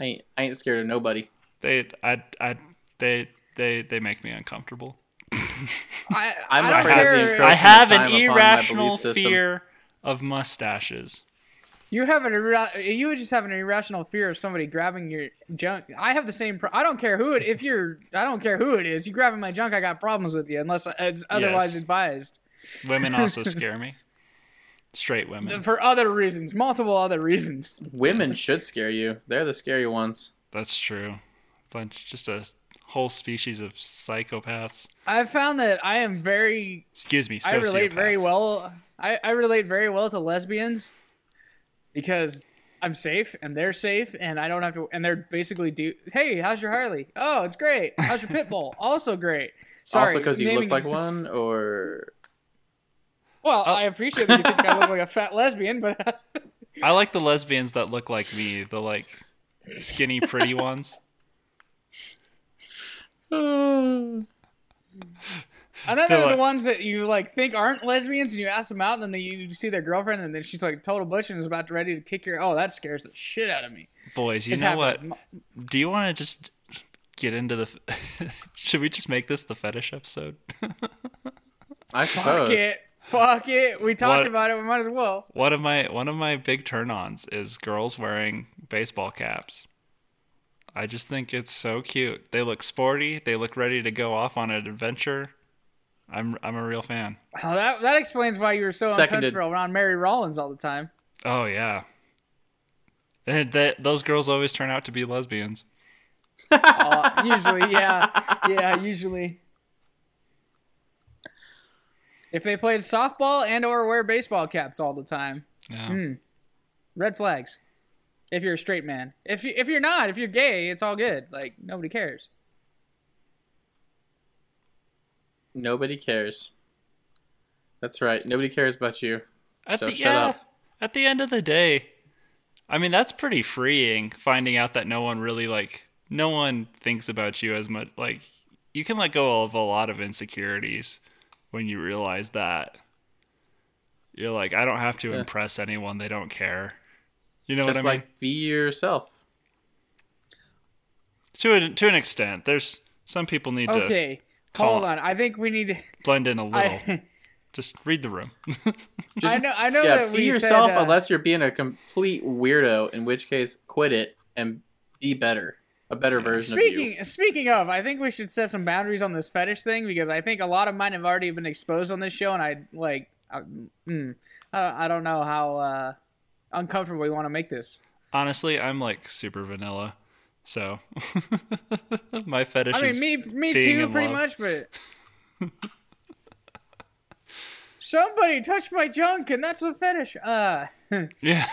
Speaker 2: I ain't, I ain't scared of nobody.
Speaker 1: They, I, I, they, they, they make me uncomfortable.
Speaker 3: I,
Speaker 2: I'm
Speaker 3: I don't
Speaker 2: afraid of the
Speaker 1: I have an irrational fear of mustaches.
Speaker 3: You have an irra- you would just have an irrational fear of somebody grabbing your junk. I have the same. Pro- I don't care who it. If you're, I don't care who it is. You grabbing my junk, I got problems with you unless it's otherwise
Speaker 1: Yes.
Speaker 3: advised
Speaker 1: Women also scare me. Straight women.
Speaker 3: for other reasons, multiple other reasons.
Speaker 2: Women should scare you. They're the scary ones.
Speaker 1: That's true. Bunch, just a whole species of psychopaths.
Speaker 3: I've found that I am very.
Speaker 1: Excuse me.
Speaker 3: I relate very well. I, I relate very well to lesbians because I'm safe and they're safe and I don't have to. And they're basically do. Hey, how's your Harley? Oh, it's great. How's your pit bull? also great. Sorry,
Speaker 2: also, because you look like one, or
Speaker 3: Well,
Speaker 1: Oh.
Speaker 3: I appreciate that you think I look like a fat lesbian, but
Speaker 1: I like the lesbians that look like me, the like skinny, pretty ones.
Speaker 3: and then there are the ones that you like think aren't lesbians, and you ask them out, and then they, you see their girlfriend, and then she's like total butch and is about to ready to kick your. Oh, that scares the shit out of me.
Speaker 1: Boys, you
Speaker 3: It's
Speaker 1: know what? Do you want to just get into the? Should we just make this the fetish episode?
Speaker 2: I suppose.
Speaker 3: Fuck it. Fuck it. We talked
Speaker 1: What-
Speaker 3: about it. We might as well.
Speaker 1: one of my one of my big turn-ons is girls wearing baseball caps. I just think it's so cute. They look sporty. They look ready to go off on an adventure. I'm I'm a real fan.
Speaker 3: Oh, that that explains why you were so
Speaker 2: Seconded.
Speaker 3: uncomfortable around Mary Rollins all the time.
Speaker 1: Oh yeah. And that those girls always turn out to be lesbians.
Speaker 3: Uh, usually, yeah, yeah, usually. If they played softball and or wear baseball caps all the time,
Speaker 1: Yeah.
Speaker 3: Hmm. red flags. If you're a straight man, if you, if you're not, if you're gay, it's all good. Like nobody cares.
Speaker 2: Nobody cares. That's right. Nobody cares about you.
Speaker 1: At
Speaker 2: so
Speaker 1: the
Speaker 2: shut
Speaker 1: yeah,
Speaker 2: up.
Speaker 1: At the end of the day, I mean that's pretty freeing finding out that no one really like no one thinks about you as much like you can let go of a lot of insecurities when you realize that you're like I don't have to
Speaker 2: Yeah.
Speaker 1: impress anyone, they don't care. You know
Speaker 2: Just
Speaker 1: what I mean?
Speaker 2: like be yourself.
Speaker 1: to an to an extent. There's some people need to
Speaker 3: Okay,
Speaker 1: call-
Speaker 3: hold on. I think we need to.
Speaker 1: blend in a little.
Speaker 3: I,
Speaker 1: Just read the room.
Speaker 2: Just,
Speaker 3: I know. I know
Speaker 2: yeah,
Speaker 3: that
Speaker 2: be
Speaker 3: we
Speaker 2: yourself
Speaker 3: said, uh,
Speaker 2: unless you're being a complete weirdo, in which case quit it and be better. A better version of you.
Speaker 3: Speaking speaking of, I think we should set some boundaries on this fetish thing because I think a lot of mine have already been exposed on this show, and I like, I, mm, I, don't, I don't know how uh, uncomfortable we want to make this.
Speaker 1: Honestly, I'm like super vanilla. So my fetish
Speaker 3: I mean,
Speaker 1: is
Speaker 3: me me too, pretty
Speaker 1: love.
Speaker 3: much, but. Somebody touched my junk, and that's a fetish. Uh,
Speaker 1: Yeah.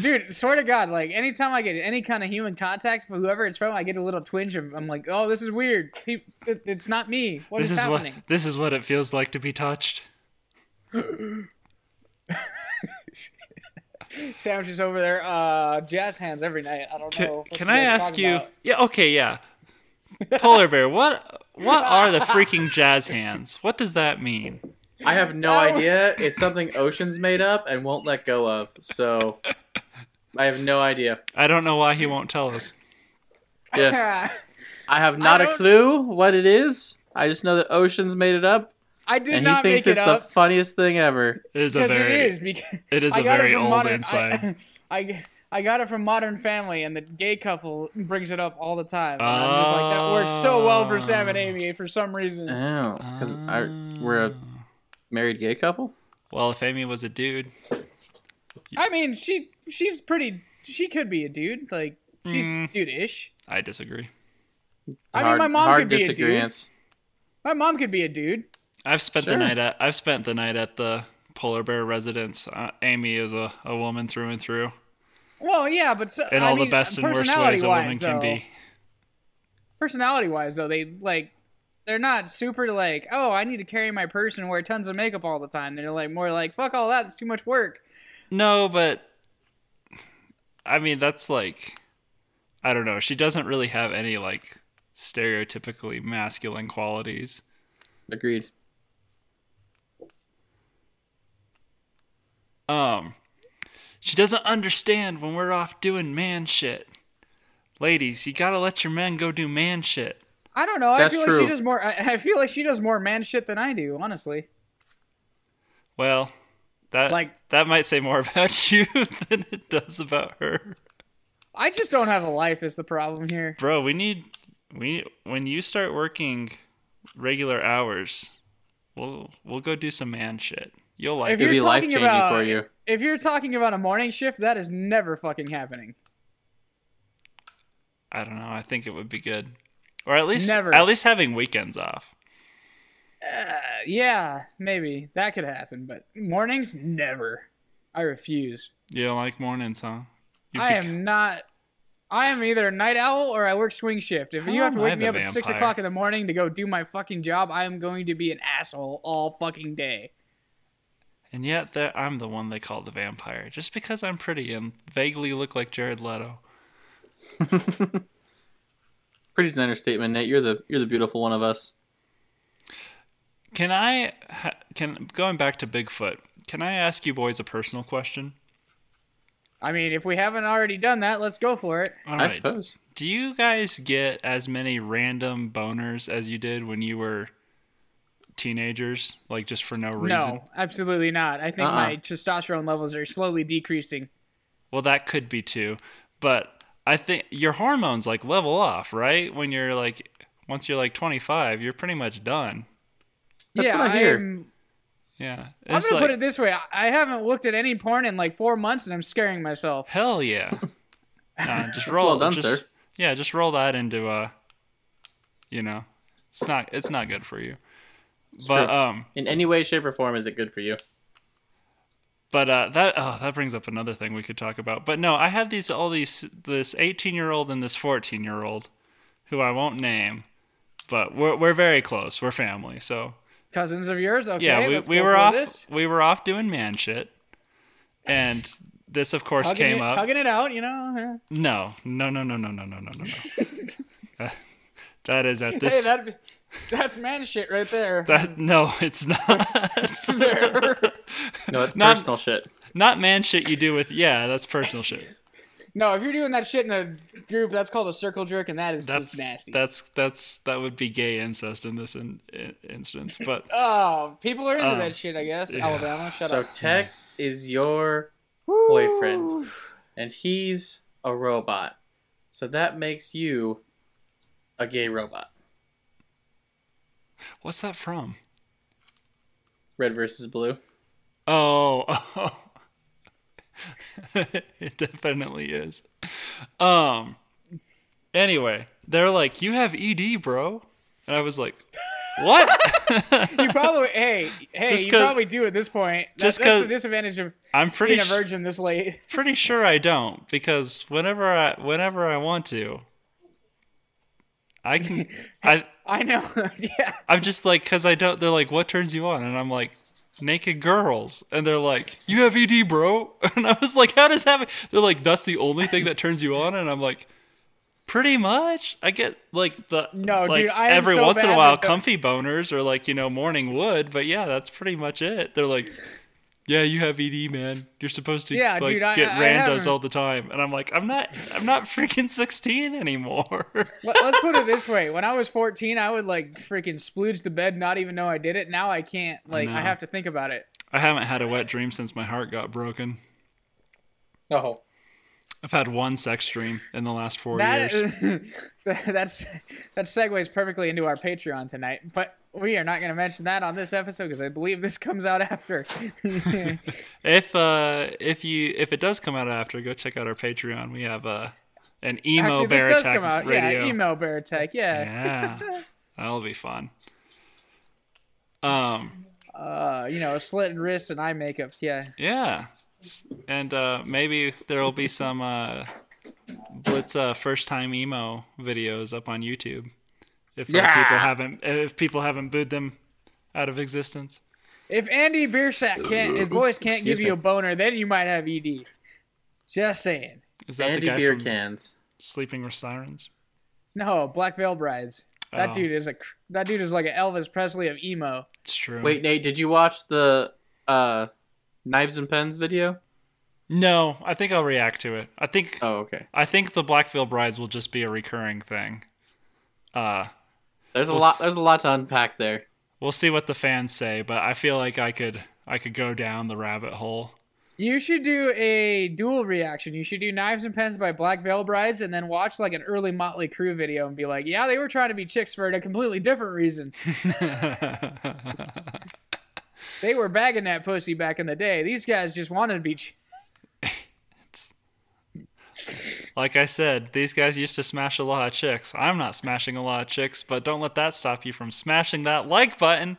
Speaker 3: dude, swear to God, like anytime I get any kind of human contact from whoever it's from, I get a little twinge. Of, I'm like, oh, this is weird. It's not me. What
Speaker 1: this
Speaker 3: is,
Speaker 1: is
Speaker 3: happening?
Speaker 1: what this is what it feels like to be touched.
Speaker 3: Sandwich is over there. Uh, jazz hands every night. I don't
Speaker 1: Can,
Speaker 3: know. what
Speaker 1: can I ask you?
Speaker 3: about.
Speaker 1: Yeah, okay, yeah. Polar bear, what what are the freaking jazz hands? What does that mean?
Speaker 2: I have no
Speaker 3: No.
Speaker 2: idea. It's something Ocean's made up and won't let go of. So I have no idea.
Speaker 1: I don't know why he won't tell us.
Speaker 2: Yeah. I have not a clue what it is. I just know that Ocean's made it up,
Speaker 3: I did
Speaker 2: and
Speaker 3: not
Speaker 2: thinks
Speaker 3: make it
Speaker 2: it's the
Speaker 3: up
Speaker 2: funniest thing ever.
Speaker 1: It is a
Speaker 3: because
Speaker 1: very
Speaker 3: it is because
Speaker 1: it is
Speaker 3: I
Speaker 1: a
Speaker 3: got
Speaker 1: very
Speaker 3: it
Speaker 1: old
Speaker 3: modern,
Speaker 1: inside.
Speaker 3: I, I I got it from Modern Family, and the gay couple brings it up all the time. And I'm just like that works so well for Sam and Amy for some reason.
Speaker 2: Oh, because we're a married gay couple.
Speaker 1: Well, if Amy was a dude,
Speaker 3: I mean, she she's pretty. She could be a dude. Like she's
Speaker 1: Mm.
Speaker 3: dude-ish.
Speaker 1: I disagree.
Speaker 3: I mean, my mom
Speaker 2: hard
Speaker 3: could be a dude. My mom could be a dude.
Speaker 1: I've spent the night at I've spent the night at the polar bear residence. Uh, Amy is a, a woman through and through,
Speaker 3: Well, yeah, but so,
Speaker 1: in
Speaker 3: I
Speaker 1: all
Speaker 3: mean,
Speaker 1: the best and worst ways a woman
Speaker 3: personality-wise,
Speaker 1: can
Speaker 3: though-
Speaker 1: be.
Speaker 3: personality wise though they like they're not super like oh i need to carry my purse and wear tons of makeup all the time they're like more like fuck all that it's too much work
Speaker 1: No, but I mean that's like I don't know. She doesn't really have any like stereotypically masculine qualities.
Speaker 2: Agreed.
Speaker 1: Um she doesn't understand when we're off doing man shit. Ladies, you got to let your men go do man shit.
Speaker 3: i don't know
Speaker 2: That's
Speaker 3: i feel like she does more I, I feel like she does more man shit than i do honestly
Speaker 1: Well, That
Speaker 3: Like-
Speaker 1: that might say more about you than it does about her.
Speaker 3: I just don't have a life. Is the problem here?
Speaker 1: Bro, we need we when you start working regular hours, we'll we'll go do some man shit. You'll like
Speaker 3: If
Speaker 1: it.
Speaker 2: be
Speaker 3: you're
Speaker 2: life
Speaker 3: talking
Speaker 2: changing
Speaker 3: about
Speaker 2: for you.
Speaker 3: if you're talking about a morning shift, that is never fucking happening.
Speaker 1: I don't know. I think it would be good, or at least
Speaker 3: Never.
Speaker 1: at least having weekends off.
Speaker 3: Uh, yeah, maybe that could happen, but mornings never. I refuse.
Speaker 1: You don't like mornings, huh? You
Speaker 3: I am not. I am either a night owl or I work swing shift. If
Speaker 1: How
Speaker 3: you have to wake me up at six o'clock in the morning to go do my fucking job, I am going to be an asshole all fucking day.
Speaker 1: And yet, that I'm the one they call the vampire, just because I'm pretty and vaguely look like Jared Leto.
Speaker 2: Pretty's an understatement, Nate. You're the you're the beautiful one of us.
Speaker 1: Can I, can going back to Bigfoot? Can I ask you boys a personal question?
Speaker 3: I mean, if we haven't already done that, let's go for it.
Speaker 1: All
Speaker 2: I
Speaker 1: right.
Speaker 2: suppose.
Speaker 1: Do you guys get as many random boners as you did when you were teenagers, like just for no reason?
Speaker 3: No, absolutely not. I think
Speaker 2: Uh-uh.
Speaker 3: my testosterone levels are slowly decreasing.
Speaker 1: Well, that could be too, but I think your hormones like level off, right? When you're like, once you're like 25, you're pretty much done.
Speaker 2: That's
Speaker 3: yeah,
Speaker 2: what I hear.
Speaker 3: am
Speaker 1: Yeah,
Speaker 3: I'm gonna
Speaker 1: like
Speaker 3: put it this way: I- I haven't looked at any porn in like four months, and I'm scaring myself.
Speaker 1: hell yeah. Nah, just roll.
Speaker 2: well done,
Speaker 1: just-
Speaker 2: sir.
Speaker 1: Yeah, just roll that into uh, you know, it's not it's not good for you. But
Speaker 2: true.
Speaker 1: um,
Speaker 2: In any way, shape, or form, is it good for you?
Speaker 1: But uh, that oh, that brings up another thing we could talk about. But no, I have these all these this 18 year old and this 14 year old, who I won't name, but we're we're very close. We're family, so
Speaker 3: Cousins of yours? Okay,
Speaker 1: yeah, we we were off
Speaker 3: This.
Speaker 1: we were off doing man shit, and this of course
Speaker 3: Tugging
Speaker 1: came
Speaker 3: it,
Speaker 1: up.
Speaker 3: tugging it out, you know.
Speaker 1: No, no, no, no, no, no, no, no, no, no. that is at this.
Speaker 3: Hey, that that's man shit right there.
Speaker 1: that no, it's not.
Speaker 3: there.
Speaker 2: No, it's
Speaker 1: Not-
Speaker 2: personal shit.
Speaker 1: not man shit you do with yeah, that's personal shit.
Speaker 3: no, if you're doing that shit in a group, that's called a circle jerk, and that is
Speaker 1: That's
Speaker 3: just nasty.
Speaker 1: that's that's that would be gay incest in this in, in, instance. But
Speaker 3: oh, people are into
Speaker 1: Uh,
Speaker 3: that shit. I guess
Speaker 1: yeah.
Speaker 3: Alabama. Shut
Speaker 2: so
Speaker 3: up.
Speaker 2: So Tex is your boyfriend, and he's a robot. So that makes you a gay robot.
Speaker 1: What's that from?
Speaker 2: Red versus blue.
Speaker 1: Oh, oh. it definitely is. Um. Anyway, they're like, "You have ED, bro," and I was like, "What?"
Speaker 3: You probably hey hey you probably do at this point. That-
Speaker 1: just
Speaker 3: that's the disadvantage of
Speaker 1: I'm pretty
Speaker 3: being a virgin this late.
Speaker 1: pretty sure I don't because whenever I whenever I want to, I can. I
Speaker 3: I know. yeah.
Speaker 1: I'm just like, cause I don't. They're like, what turns you on? And I'm like, naked girls. And they're like, you have ED, bro. And I was like, how does that? They're like, that's the only thing that turns you on. And I'm like, pretty much. I get like the
Speaker 3: No,
Speaker 1: like
Speaker 3: dude, I
Speaker 1: every
Speaker 3: so
Speaker 1: once in a while, comfy boners or like you know morning wood. But yeah, that's pretty much it. They're like. Yeah, you have ED, man. You're supposed to
Speaker 3: Yeah,
Speaker 1: like
Speaker 3: dude, I-
Speaker 1: get
Speaker 3: I
Speaker 1: randos
Speaker 3: haven't-
Speaker 1: all the time, and I'm like, I'm not, I'm not freaking 16 anymore.
Speaker 3: Let, us put it this way: when I was 14, I would like freaking splooge the bed, not even know I did it. Now I can't. Like I,
Speaker 1: know.
Speaker 3: have to think about it.
Speaker 1: I haven't had a wet dream since my heart got broken.
Speaker 2: Oh,
Speaker 1: I've had one sex dream in the last four
Speaker 3: That
Speaker 1: years.
Speaker 3: that's that segues perfectly into our Patreon tonight, but we are not going to mention that on this episode because I believe this comes out after.
Speaker 1: If uh, if you if it does come out after, go check out our Patreon. We have uh, an emo
Speaker 3: Actually, this
Speaker 1: bear
Speaker 3: does come out.
Speaker 1: radio.
Speaker 3: Yeah, emo bear attack. Yeah.
Speaker 1: Yeah, that'll be fun. Um,
Speaker 3: Uh, you know, slit and wrists and eye makeup. Yeah.
Speaker 1: yeah, and uh, maybe there will be some uh, Blitz uh, first time emo videos up on YouTube. If uh,
Speaker 2: Yeah.
Speaker 1: people haven't if people haven't booed them out of existence.
Speaker 3: If Andy Biersack can't, his voice can't
Speaker 2: Excuse
Speaker 3: give you a boner, then you might have ED. Just saying.
Speaker 1: Is that
Speaker 2: Andy
Speaker 1: the guy
Speaker 2: beer
Speaker 1: from
Speaker 2: cans.
Speaker 1: Sleeping with Sirens?
Speaker 3: No, Black Veil Brides. That
Speaker 1: Oh.
Speaker 3: dude is a that dude is like an Elvis Presley of emo.
Speaker 1: It's true.
Speaker 2: Wait, Nate, did you watch the uh, knives and pens video?
Speaker 1: No, I think I'll react to it. I think
Speaker 2: Oh, okay.
Speaker 1: I think the Black Veil Brides will just be a recurring thing. Uh,
Speaker 2: There's a
Speaker 1: Well,
Speaker 2: lot. There's a lot to unpack there.
Speaker 1: we'll see what the fans say, but I feel like I could I could go down the rabbit hole.
Speaker 3: You should do a dual reaction. You should do Knives and Pens by Black Veil Brides and then watch like an early Motley Crue video and be like, yeah, they were trying to be chicks for a completely different reason. They were bagging that pussy back in the day. These guys just wanted to be. Ch-
Speaker 1: like I said, these guys used to smash a lot of chicks. I'm not smashing a lot of chicks, but don't let that stop you from smashing that like button.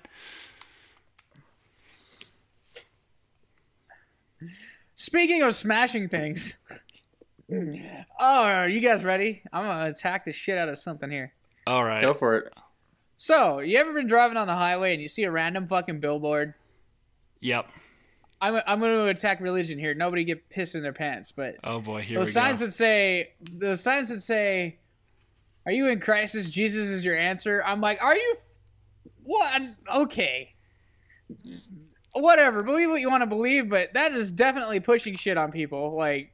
Speaker 3: Speaking of smashing things. oh, are you guys ready? I'm going to attack the shit out of something here.
Speaker 1: All right.
Speaker 2: Go for it.
Speaker 3: So, you ever been driving on the highway and you see a random fucking billboard?
Speaker 1: Yep.
Speaker 3: I'm, I'm going to attack religion here. Nobody get pissed in their pants, but
Speaker 1: Oh boy, here
Speaker 3: those
Speaker 1: we
Speaker 3: signs
Speaker 1: go.
Speaker 3: that say the signs that say, "Are you in crisis? Jesus is your answer." I'm like, "Are you? What? Okay, whatever. Believe what you want to believe, but that is definitely pushing shit on people. Like,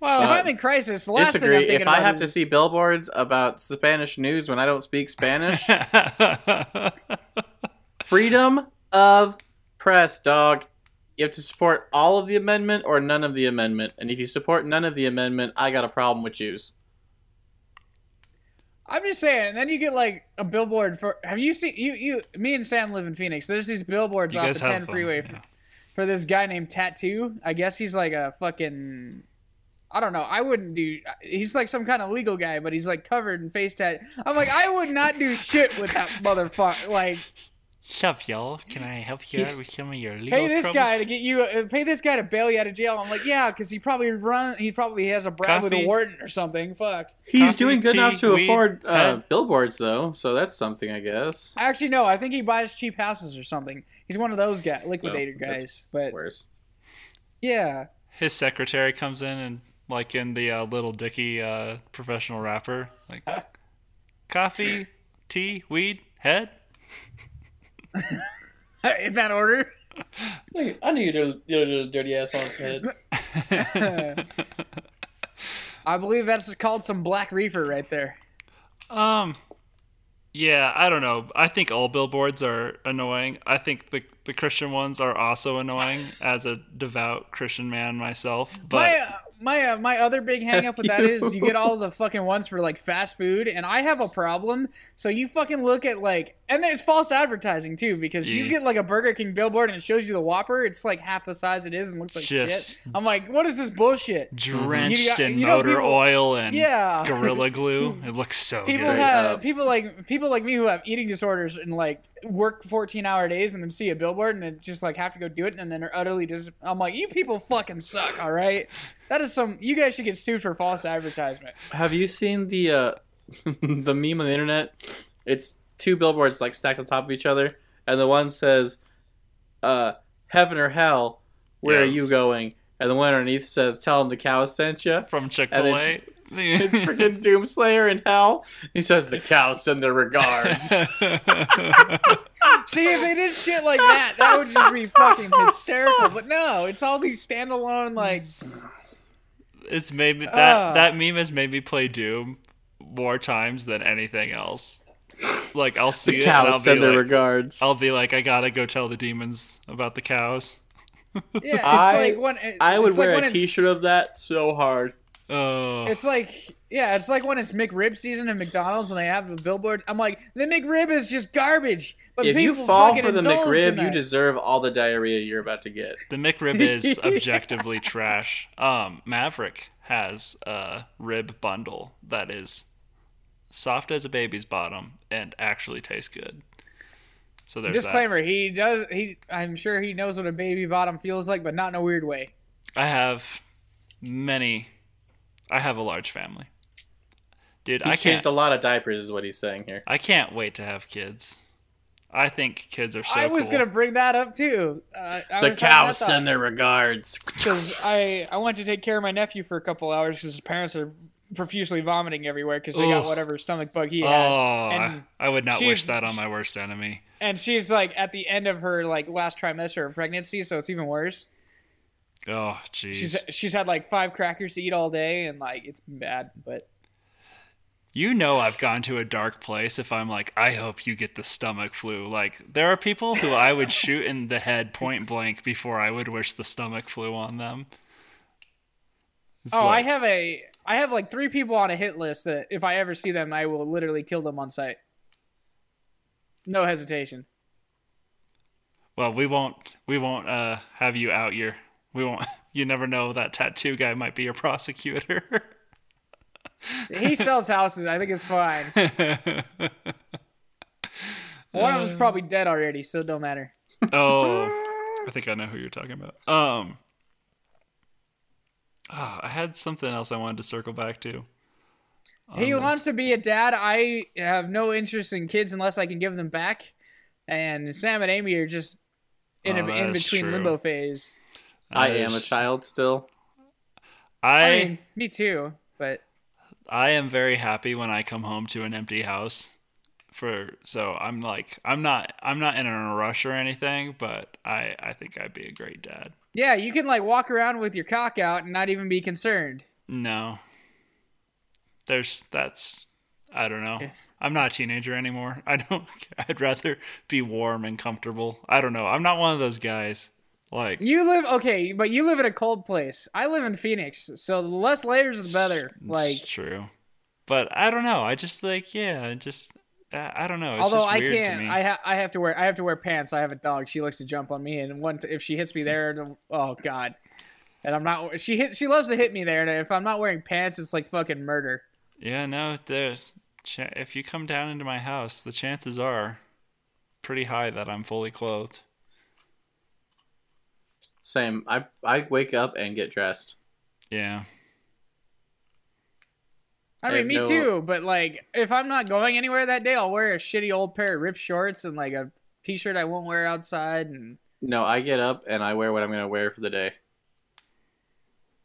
Speaker 1: well,
Speaker 3: if I'm in crisis, the last thing I'm
Speaker 2: Disagree.
Speaker 3: thinking
Speaker 2: If I have
Speaker 3: is
Speaker 2: to see billboards about Spanish news when I don't speak Spanish, freedom of press, dog. You have to support all of the amendment or none of the amendment. And if you support none of the amendment, I got a problem with Jews.
Speaker 3: I'm just saying. And then you get like a billboard for. Have you seen you you? Me and Sam live in Phoenix. There's these billboards
Speaker 1: you
Speaker 3: off the 10
Speaker 1: fun.
Speaker 3: freeway
Speaker 1: yeah.
Speaker 3: for this guy named Tattoo. I guess he's like a fucking. I don't know. I wouldn't do. He's like some kind of legal guy, but he's like covered in face tat. I'm like, I would not do shit with that motherfucker. Like,
Speaker 1: Sup, y'all? Can I help you out with some of your legal
Speaker 3: pay this
Speaker 1: troubles?
Speaker 3: guy to get you. Uh, pay this guy to bail you out of jail. I'm like, yeah, because he probably run. He probably has a brad with a warden or something. Fuck.
Speaker 2: He's
Speaker 1: Coffee,
Speaker 2: doing good
Speaker 1: tea,
Speaker 2: enough to
Speaker 1: weed,
Speaker 2: afford uh,
Speaker 1: head.
Speaker 2: billboards, though, so that's something, I guess.
Speaker 3: Actually, no. I think he buys cheap houses or something. He's one of those guy liquidator
Speaker 2: No,
Speaker 3: guys. But
Speaker 2: Worse.
Speaker 3: yeah,
Speaker 1: His secretary comes in and, like in the uh, Little Dicky uh, professional rapper, like, coffee, tea, weed, head.
Speaker 3: in that order.
Speaker 2: I knew you little, little dirty ass on head.
Speaker 3: I believe that's called some black reefer right there.
Speaker 1: Um, yeah, I don't know. I think all billboards are annoying. I think the the Christian ones are also annoying as a devout Christian man myself. But
Speaker 3: my uh, my uh, my other big hang up with that is you get all the fucking ones for like fast food and I have a problem. So you fucking look at like and then it's false advertising too because you get like a Burger King billboard and it shows you the Whopper. It's like half the size it is and looks like
Speaker 1: Just-
Speaker 3: shit. I'm like, what is this bullshit?
Speaker 1: drenched
Speaker 3: You got-
Speaker 1: in
Speaker 3: you know,
Speaker 1: motor
Speaker 3: people-
Speaker 1: oil and
Speaker 3: Yeah.
Speaker 1: gorilla glue. It looks so
Speaker 3: People
Speaker 1: good.
Speaker 3: have
Speaker 2: up.
Speaker 3: people like people like me who have eating disorders and like work 14 hour days and then see a billboard and then just like have to go do it and then are utterly dis. I'm like, you people fucking suck. All right, that is some. You guys should get sued for false advertisement.
Speaker 2: Have you seen the uh, the meme on the internet? It's two billboards like stacked on top of each other, and the one says, uh, "Heaven or hell, where are you going?" And the one underneath says, "Tell them the cows sent you."
Speaker 1: From Chick Fil A.
Speaker 2: It's freaking Doomslayer in hell. He says, "The cows send their regards."
Speaker 3: See, if they did shit like that, that would just be fucking hysterical. But no, it's all these standalone like.
Speaker 1: It's made me that
Speaker 3: Ah.
Speaker 1: that meme has made me play Doom more times than anything else. Like I'll see
Speaker 2: the
Speaker 1: it and I'll
Speaker 2: cows
Speaker 1: be
Speaker 2: send their
Speaker 1: like,
Speaker 2: regards.
Speaker 1: I'll be like, I gotta go tell the demons about the cows.
Speaker 3: Yeah, it's
Speaker 2: I-
Speaker 3: like when
Speaker 2: I would
Speaker 3: it's like
Speaker 2: wear
Speaker 3: when
Speaker 2: a
Speaker 3: it's-
Speaker 2: T-shirt of that so hard.
Speaker 1: Oh,
Speaker 3: It's like, yeah, it's like when it's McRib season at McDonald's and they have a billboard. I'm like, the McRib is just garbage. But
Speaker 2: if you fall for the
Speaker 3: indulge in
Speaker 2: McRib, you deserve all the diarrhea you're about to get.
Speaker 1: the McRib is objectively trash. Um, Maverick has a rib bundle that is soft as a baby's bottom and actually tastes good. So there's that.
Speaker 3: Disclaimer: He does. He. I'm sure he knows what a baby bottom feels like, but not in a weird way.
Speaker 1: I have many. I have a large family, dude.
Speaker 2: He's
Speaker 1: I can't.
Speaker 2: changed a lot of diapers, is what he's saying here.
Speaker 1: I can't wait to have kids. I think kids are so.
Speaker 3: I was
Speaker 1: cool.
Speaker 3: gonna bring that up too. Uh, I
Speaker 2: The
Speaker 3: was
Speaker 2: cows
Speaker 3: that
Speaker 2: send their regards.
Speaker 3: because I I went to take care of my nephew for a couple hours because his parents are profusely vomiting everywhere because they got whatever stomach bug he
Speaker 1: Oh,
Speaker 3: had.
Speaker 1: I,
Speaker 3: and
Speaker 1: I would not wish that on my worst enemy.
Speaker 3: And she's like at the end of her like last trimester of pregnancy, so it's even worse.
Speaker 1: Oh, jeez.
Speaker 3: She's she's had like five crackers to eat all day, and like it's been bad. But
Speaker 1: You know I've gone to a dark place if I'm like, I hope you get the stomach flu. Like there are people who I would shoot in the head point blank before I would wish the stomach flu on them. It's
Speaker 3: Oh,
Speaker 1: like-
Speaker 3: I have a I have like three people on a hit list that if I ever see them, I will literally kill them on sight. No hesitation.
Speaker 1: Well, we won't we won't uh have you out your we won't you never know that tattoo guy might be your prosecutor.
Speaker 3: He sells houses. I think it's fine. One of them's probably dead already, so it don't matter.
Speaker 1: oh, I think I know who you're talking about. Um ah, I had something else I wanted to circle back to.
Speaker 3: He
Speaker 1: on
Speaker 3: wants to be a dad. I have no interest in kids unless I can give them back. And Sam and Amy are just in
Speaker 1: Oh,
Speaker 3: a, in between
Speaker 1: true.
Speaker 3: limbo phase.
Speaker 2: I
Speaker 1: That
Speaker 2: am a child still.
Speaker 1: I
Speaker 3: I mean, me too. But
Speaker 1: I am very happy when I come home to an empty house. For so I'm like I'm not I'm not in a rush or anything, but I I think I'd be a great dad.
Speaker 3: yeah, you can like walk around with your cock out and not even be concerned.
Speaker 1: No. There's that's I don't know.
Speaker 3: If-
Speaker 1: I'm not a teenager anymore. I don't I'd rather be warm and comfortable. I don't know. I'm not one of those guys. Like
Speaker 3: You live okay, but you live in a cold place. I live in Phoenix, so the less layers, the better. Like,
Speaker 1: true. But I don't know. I just like yeah, just I don't know. It's
Speaker 3: although
Speaker 1: just
Speaker 3: I can't. I ha- I have to wear I have to wear pants. I have a dog. She likes to jump on me, and one t- if she hits me there, oh god. And I'm not. She hit. She loves to hit me there, and if I'm not wearing pants, it's like fucking murder.
Speaker 1: Yeah, no, the if you come down into my house, the chances are pretty high that I'm fully clothed.
Speaker 2: Same. I I wake up and get dressed.
Speaker 1: Yeah.
Speaker 3: I
Speaker 2: I
Speaker 3: mean,
Speaker 2: have
Speaker 3: me
Speaker 2: no-
Speaker 3: too. But like, if I'm not going anywhere that day, I'll wear a shitty old pair of ripped shorts and like a t-shirt I won't wear outside. And
Speaker 2: No, I get up and I wear what I'm gonna wear for the day.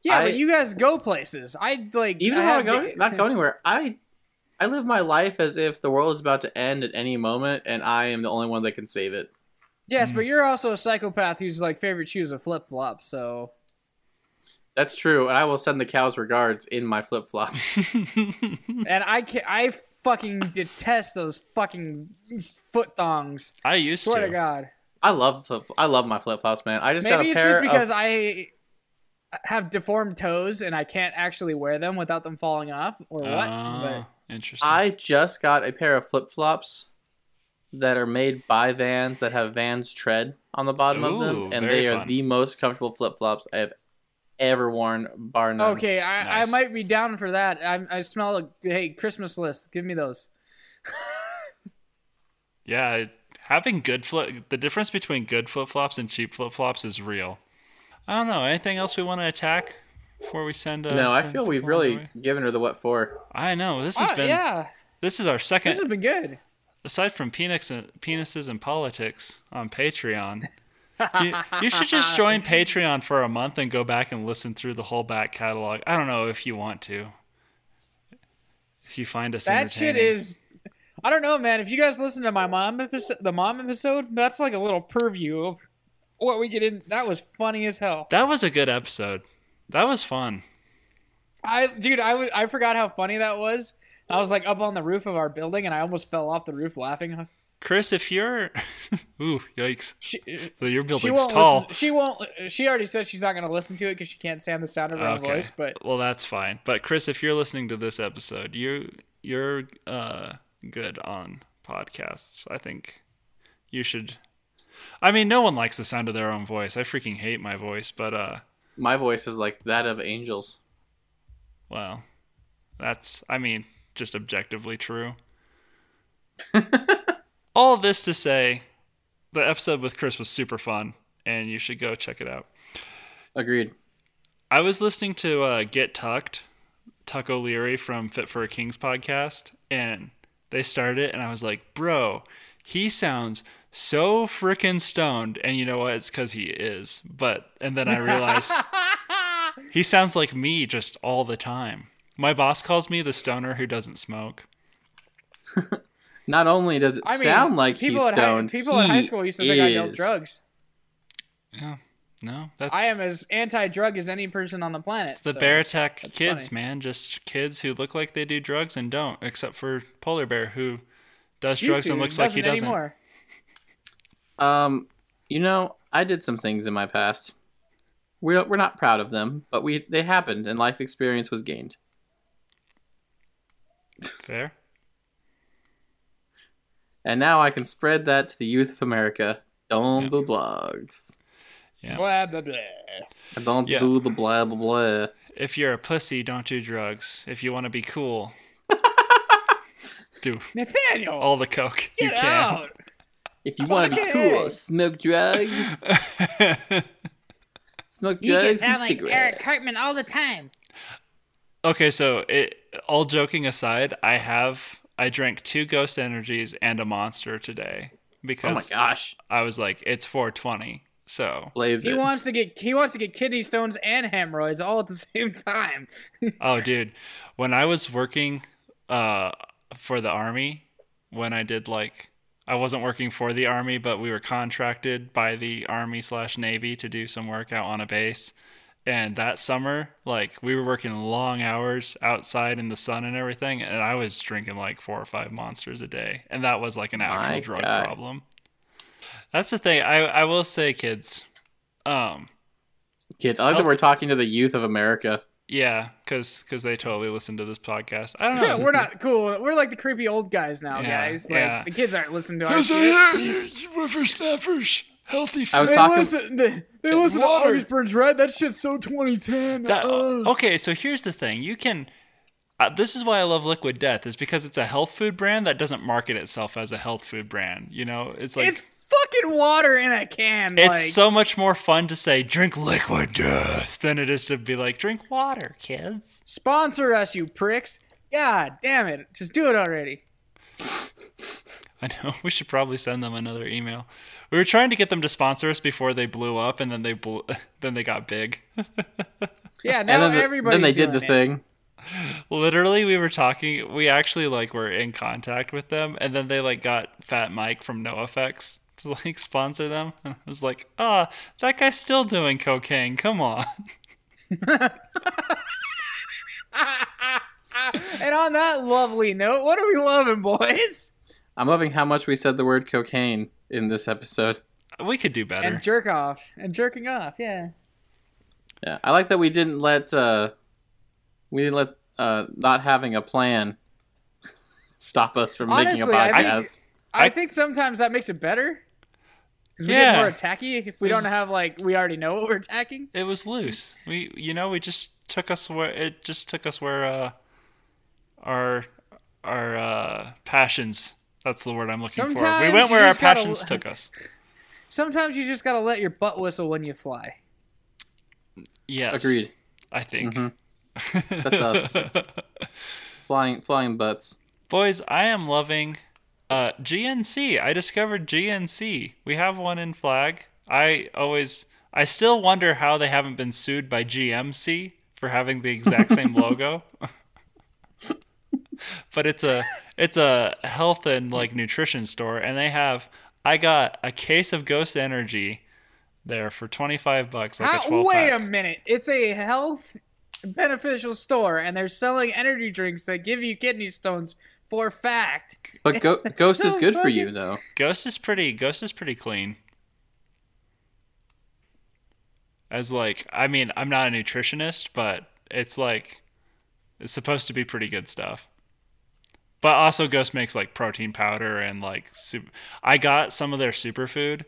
Speaker 3: yeah,
Speaker 2: I-
Speaker 3: but you guys go places. I like
Speaker 2: Even
Speaker 3: I
Speaker 2: when I
Speaker 3: have
Speaker 2: go, not go anywhere. I I live my life as if the world is about to end at any moment, and I am the only one that can save it.
Speaker 3: Yes,
Speaker 1: Mm.
Speaker 3: but you're also a psychopath whose like favorite shoes are flip flops. So
Speaker 2: That's true, and I will send the cows regards in my flip flops.
Speaker 3: and I can I fucking detest those fucking foot thongs.
Speaker 1: I used
Speaker 3: Swear
Speaker 1: to.
Speaker 3: to God.
Speaker 2: I love flip, I love my flip flops, man. I just got
Speaker 3: Maybe
Speaker 2: a
Speaker 3: it's
Speaker 2: pair
Speaker 3: just because
Speaker 2: of,
Speaker 3: I have deformed toes and I can't actually wear them without them falling off or what.
Speaker 1: Oh,
Speaker 3: but
Speaker 1: interesting.
Speaker 2: I just got a pair of flip flops that are made by Vans that have Vans tread on the bottom of them, and they are
Speaker 1: fun.
Speaker 2: the most comfortable flip flops I have ever worn, bar none.
Speaker 3: okay, I,
Speaker 1: Nice.
Speaker 3: I might be down for that. I, I smell a hey Christmas list. Give me those.
Speaker 1: yeah, having good flip the difference between good flip flops and cheap flip flops is real. I don't know. Anything else we want to attack before we send? Uh,
Speaker 2: no, I feel we've
Speaker 1: people on their
Speaker 2: really
Speaker 1: way?
Speaker 2: given her the what for.
Speaker 1: I know this has
Speaker 3: Ah,
Speaker 1: been.
Speaker 3: yeah,
Speaker 1: This is our second.
Speaker 3: this has been good.
Speaker 1: Aside from penis and, penises and politics on Patreon, you, you should just join Patreon for a month and go back and listen through the whole back catalog. I don't know if you want to. If you find us
Speaker 3: That shit is. I don't know, man. If you guys listen to my mom episode, the mom episode, that's like a little purview of what we get in. That was funny as hell.
Speaker 1: that was a good episode. That was fun.
Speaker 3: I, dude, I was, I forgot how funny that was. I was like up on the roof of our building, and I almost fell off the roof laughing.
Speaker 1: Chris, if you're, ooh, yikes!
Speaker 3: She,
Speaker 1: Your
Speaker 3: she
Speaker 1: building's
Speaker 3: won't
Speaker 1: tall.
Speaker 3: listen. She won't. She already said she's not going to listen to it because she can't stand the sound of her own voice. But
Speaker 1: well, that's fine. But Chris, if you're listening to this episode, you you're uh, good on podcasts. I think you should. I mean, no one likes the sound of their own voice. I freaking hate my voice, but uh,
Speaker 2: My voice is like that of angels.
Speaker 1: well, that's I mean, just objectively true. All this to say, the episode with Chris was super fun, and you should go check it out.
Speaker 2: Agreed.
Speaker 1: I was listening to uh, Get Tucked, Tuck O'Leary from Fit for a King's podcast, and they started it, and I was like, bro, he sounds so freaking stoned. And you know what? It's because he is. But, and then I realized he sounds like me just all the time. My boss calls me the stoner who doesn't smoke.
Speaker 2: Not only does it
Speaker 3: I mean,
Speaker 2: sound like
Speaker 3: people
Speaker 2: he's
Speaker 3: at high,
Speaker 2: stoned,
Speaker 3: people in high school used to think I dealt
Speaker 2: is.
Speaker 3: drugs.
Speaker 1: Yeah. No, that's
Speaker 3: I am as anti-drug as any person on the planet.
Speaker 1: it's the
Speaker 3: so-
Speaker 1: Beartech
Speaker 3: that's
Speaker 1: kids,
Speaker 3: funny.
Speaker 1: man. Just kids who look like they do drugs and don't, except for Polar Bear, who does
Speaker 3: Used
Speaker 1: drugs
Speaker 3: to,
Speaker 1: and looks like he
Speaker 3: doesn't
Speaker 1: doesn't.
Speaker 3: anymore.
Speaker 2: Um, you know, I did some things in my past. We're we're not proud of them, but we they happened, and life experience was gained.
Speaker 1: Fair.
Speaker 2: And now I can spread that to the youth of America. Don't
Speaker 1: Yeah.
Speaker 2: the blogs.
Speaker 1: Yeah.
Speaker 3: Blah blah blah.
Speaker 2: I don't
Speaker 1: Yeah.
Speaker 2: do the blah blah blah.
Speaker 1: If you're a pussy, don't do drugs. If you want to be cool, do
Speaker 3: Nathaniel,
Speaker 1: all the coke you
Speaker 3: get
Speaker 1: can.
Speaker 3: out.
Speaker 2: If you want to be
Speaker 3: Fucking
Speaker 2: cool,
Speaker 3: A.
Speaker 2: smoke drugs. Smoke
Speaker 4: You
Speaker 2: drugs
Speaker 4: can sound
Speaker 2: and
Speaker 4: like Eric. Cartman all the time.
Speaker 1: Okay, so it, all joking aside, I have I drank two Ghost Energies and a Monster today because
Speaker 2: Oh my
Speaker 1: because
Speaker 2: gosh,
Speaker 1: I was like, it's 420. So,
Speaker 2: blaze
Speaker 3: He
Speaker 2: it.
Speaker 3: wants to get he wants to get kidney stones and hemorrhoids all at the same time.
Speaker 1: oh, dude, when I was working uh, for the army, when I did like, I wasn't working for the army, but we were contracted by the army slash navy to do some work out on a base. And that summer, like, we were working long hours outside in the sun and everything, and I was drinking like four or five monsters a day, and that was like an actual
Speaker 2: My
Speaker 1: drug
Speaker 2: God.
Speaker 1: problem. That's the thing. I I will say, kids, um,
Speaker 2: Kids, I like that we're talking to the youth of America.
Speaker 1: yeah, because because they totally listen to this podcast. I don't know.
Speaker 3: Sure, we're not cool. We're like the creepy old guys now,
Speaker 1: Yeah,
Speaker 3: guys. Like
Speaker 1: yeah.
Speaker 3: the kids aren't listening to our shit.
Speaker 1: whippersnappers, healthy
Speaker 2: I was
Speaker 3: They
Speaker 2: talking.
Speaker 3: listen, they, they listen to
Speaker 1: water.
Speaker 3: August Burns Red. That shit's so 2010.
Speaker 1: That- okay, so here's the thing: you can. Uh, this is why I love Liquid Death, is because it's a health food brand that doesn't market itself as a health food brand. You know, it's like
Speaker 3: it's fucking water in a can.
Speaker 1: it's
Speaker 3: like,
Speaker 1: so much more fun to say drink Liquid Death than it is to be like drink water, kids.
Speaker 3: sponsor us, you pricks. God damn it. Just do it already.
Speaker 1: I know we should probably send them another email. We were trying to get them to sponsor us before they blew up, and then they blew, then they got big.
Speaker 3: Yeah,
Speaker 2: And
Speaker 3: now
Speaker 2: then, the-
Speaker 3: everybody.
Speaker 2: then they did the thing.
Speaker 1: Literally, we were talking. We actually like were in contact with them, and then they like got Fat Mike from NoFX to like sponsor them. And I was like, ah, that guy's still doing cocaine. Come on.
Speaker 3: And on that lovely note, what are we loving, boys?
Speaker 2: I'm loving how much we said the word cocaine in this episode.
Speaker 1: We could do better.
Speaker 3: And jerk off. And jerking off, yeah.
Speaker 2: Yeah, I like that we didn't let uh, we didn't let uh, not having a plan stop us from making a
Speaker 3: Honestly, I
Speaker 2: podcast.
Speaker 3: think, I,
Speaker 1: I-
Speaker 3: think sometimes that makes it better. Because we
Speaker 1: Yeah.
Speaker 3: get more attacky if we don't have, like, we already know what we're attacking.
Speaker 1: it was loose. We, you know, we just took us where it just took us where uh, our our uh, passions. That's the word I'm looking for. We went where our
Speaker 3: just gotta-
Speaker 1: passions took us.
Speaker 3: Sometimes you just gotta let your butt whistle when you fly.
Speaker 1: Yes,
Speaker 2: Agreed.
Speaker 1: I think.
Speaker 2: Mhm. That's us. Flying flying butts.
Speaker 1: Boys, I am loving uh, GNC. I discovered GNC. We have one in flag. I always, I still wonder how they haven't been sued by GMC for having the exact same logo. But it's a, it's a health and like nutrition store, and they have. I got a case of Ghost Energy there for twenty five bucks, like
Speaker 3: How- ah,
Speaker 1: twelve
Speaker 3: wait
Speaker 1: pack.
Speaker 3: a minute. It's a health beneficial store, and they're selling energy drinks that give you kidney stones for fact.
Speaker 2: But go- Ghost is
Speaker 3: so
Speaker 2: good for you though.
Speaker 1: Ghost is pretty. Ghost is pretty clean. As like, I mean, I'm not a nutritionist, but it's like, it's supposed to be pretty good stuff. But also, Ghost makes like protein powder and like soup. I got some of their superfood,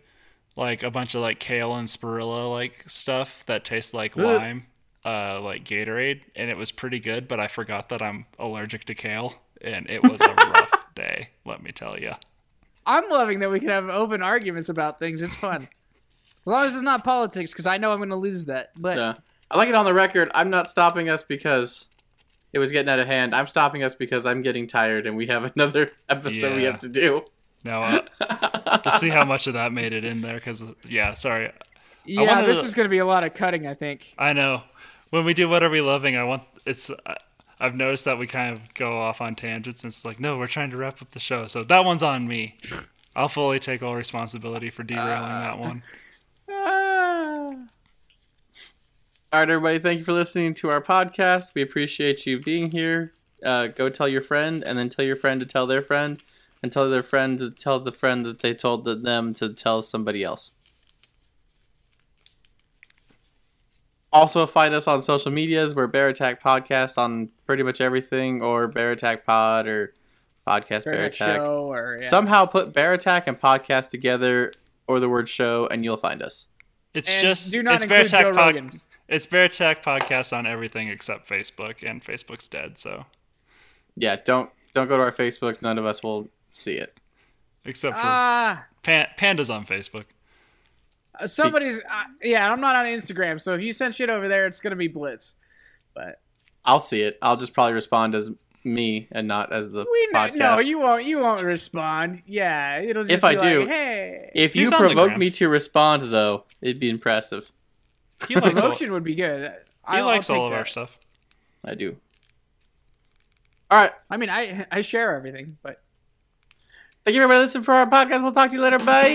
Speaker 1: like a bunch of like kale and spirulina like stuff that tastes like
Speaker 3: Ugh.
Speaker 1: lime, uh, like Gatorade, and it was pretty good. But I forgot that I'm allergic to kale, and it was a rough day. Let me tell you.
Speaker 3: I'm loving that we can have open arguments about things. It's fun. As long as it's not politics, because I know I'm going to lose that. But
Speaker 2: Yeah. I like it on the record. I'm not stopping us because it was getting out of hand. I'm stopping us because I'm getting tired and we have another episode we have to do.
Speaker 1: Now, uh, to see how much of that made it in there, because yeah, sorry,
Speaker 3: yeah, this
Speaker 1: to-
Speaker 3: is going to be a lot of cutting, I think.
Speaker 1: I know when we do what are we loving, I want it's. I- I've noticed that we kind of go off on tangents, and it's like, no, we're trying to wrap up the show, so that one's on me. I'll fully take all responsibility for derailing that one.
Speaker 3: Ah.
Speaker 2: All right, everybody. Thank you for listening to our podcast. We appreciate you being here. Uh, go tell your friend, and then tell your friend to tell their friend, and tell their friend to tell the friend that they told them to tell somebody else. Also, find us on social medias. We're Bear Attack Podcast on pretty much everything, or Bear Attack Pod, or Podcast Bear,
Speaker 3: Bear
Speaker 2: Attack.
Speaker 3: Show or yeah.
Speaker 2: Somehow put Bear Attack and Podcast together, or the word show, and you'll find us.
Speaker 1: It's
Speaker 3: And
Speaker 1: just
Speaker 3: do not
Speaker 1: it's Bear
Speaker 3: include Joe
Speaker 1: Pod-
Speaker 3: Rogan.
Speaker 1: It's Bear Attack podcast on everything except Facebook, and Facebook's dead. So
Speaker 2: Yeah, don't don't go to our Facebook. None of us will see it.
Speaker 1: except for
Speaker 3: Ah,
Speaker 1: Pan- Panda's on Facebook.
Speaker 3: somebody's. Uh, yeah, I'm not on Instagram, so if you send shit over there, it's gonna be Blitz. But
Speaker 2: I'll see it. I'll just probably respond as me and not as the
Speaker 3: we know,
Speaker 2: podcast.
Speaker 3: no, you won't. You won't respond. Yeah, it'll just
Speaker 2: If
Speaker 3: be
Speaker 2: I do,
Speaker 3: hey,
Speaker 2: if you
Speaker 1: He's on the
Speaker 2: provoke me to respond, though, it'd be impressive.
Speaker 1: He likes all,
Speaker 3: would be good.
Speaker 1: he
Speaker 3: I'll- I'll
Speaker 1: likes all of our stuff.
Speaker 2: I do. All right.
Speaker 3: I mean, I I share everything, but
Speaker 2: Thank you, everybody, listening for our podcast. We'll talk to you later. Bye.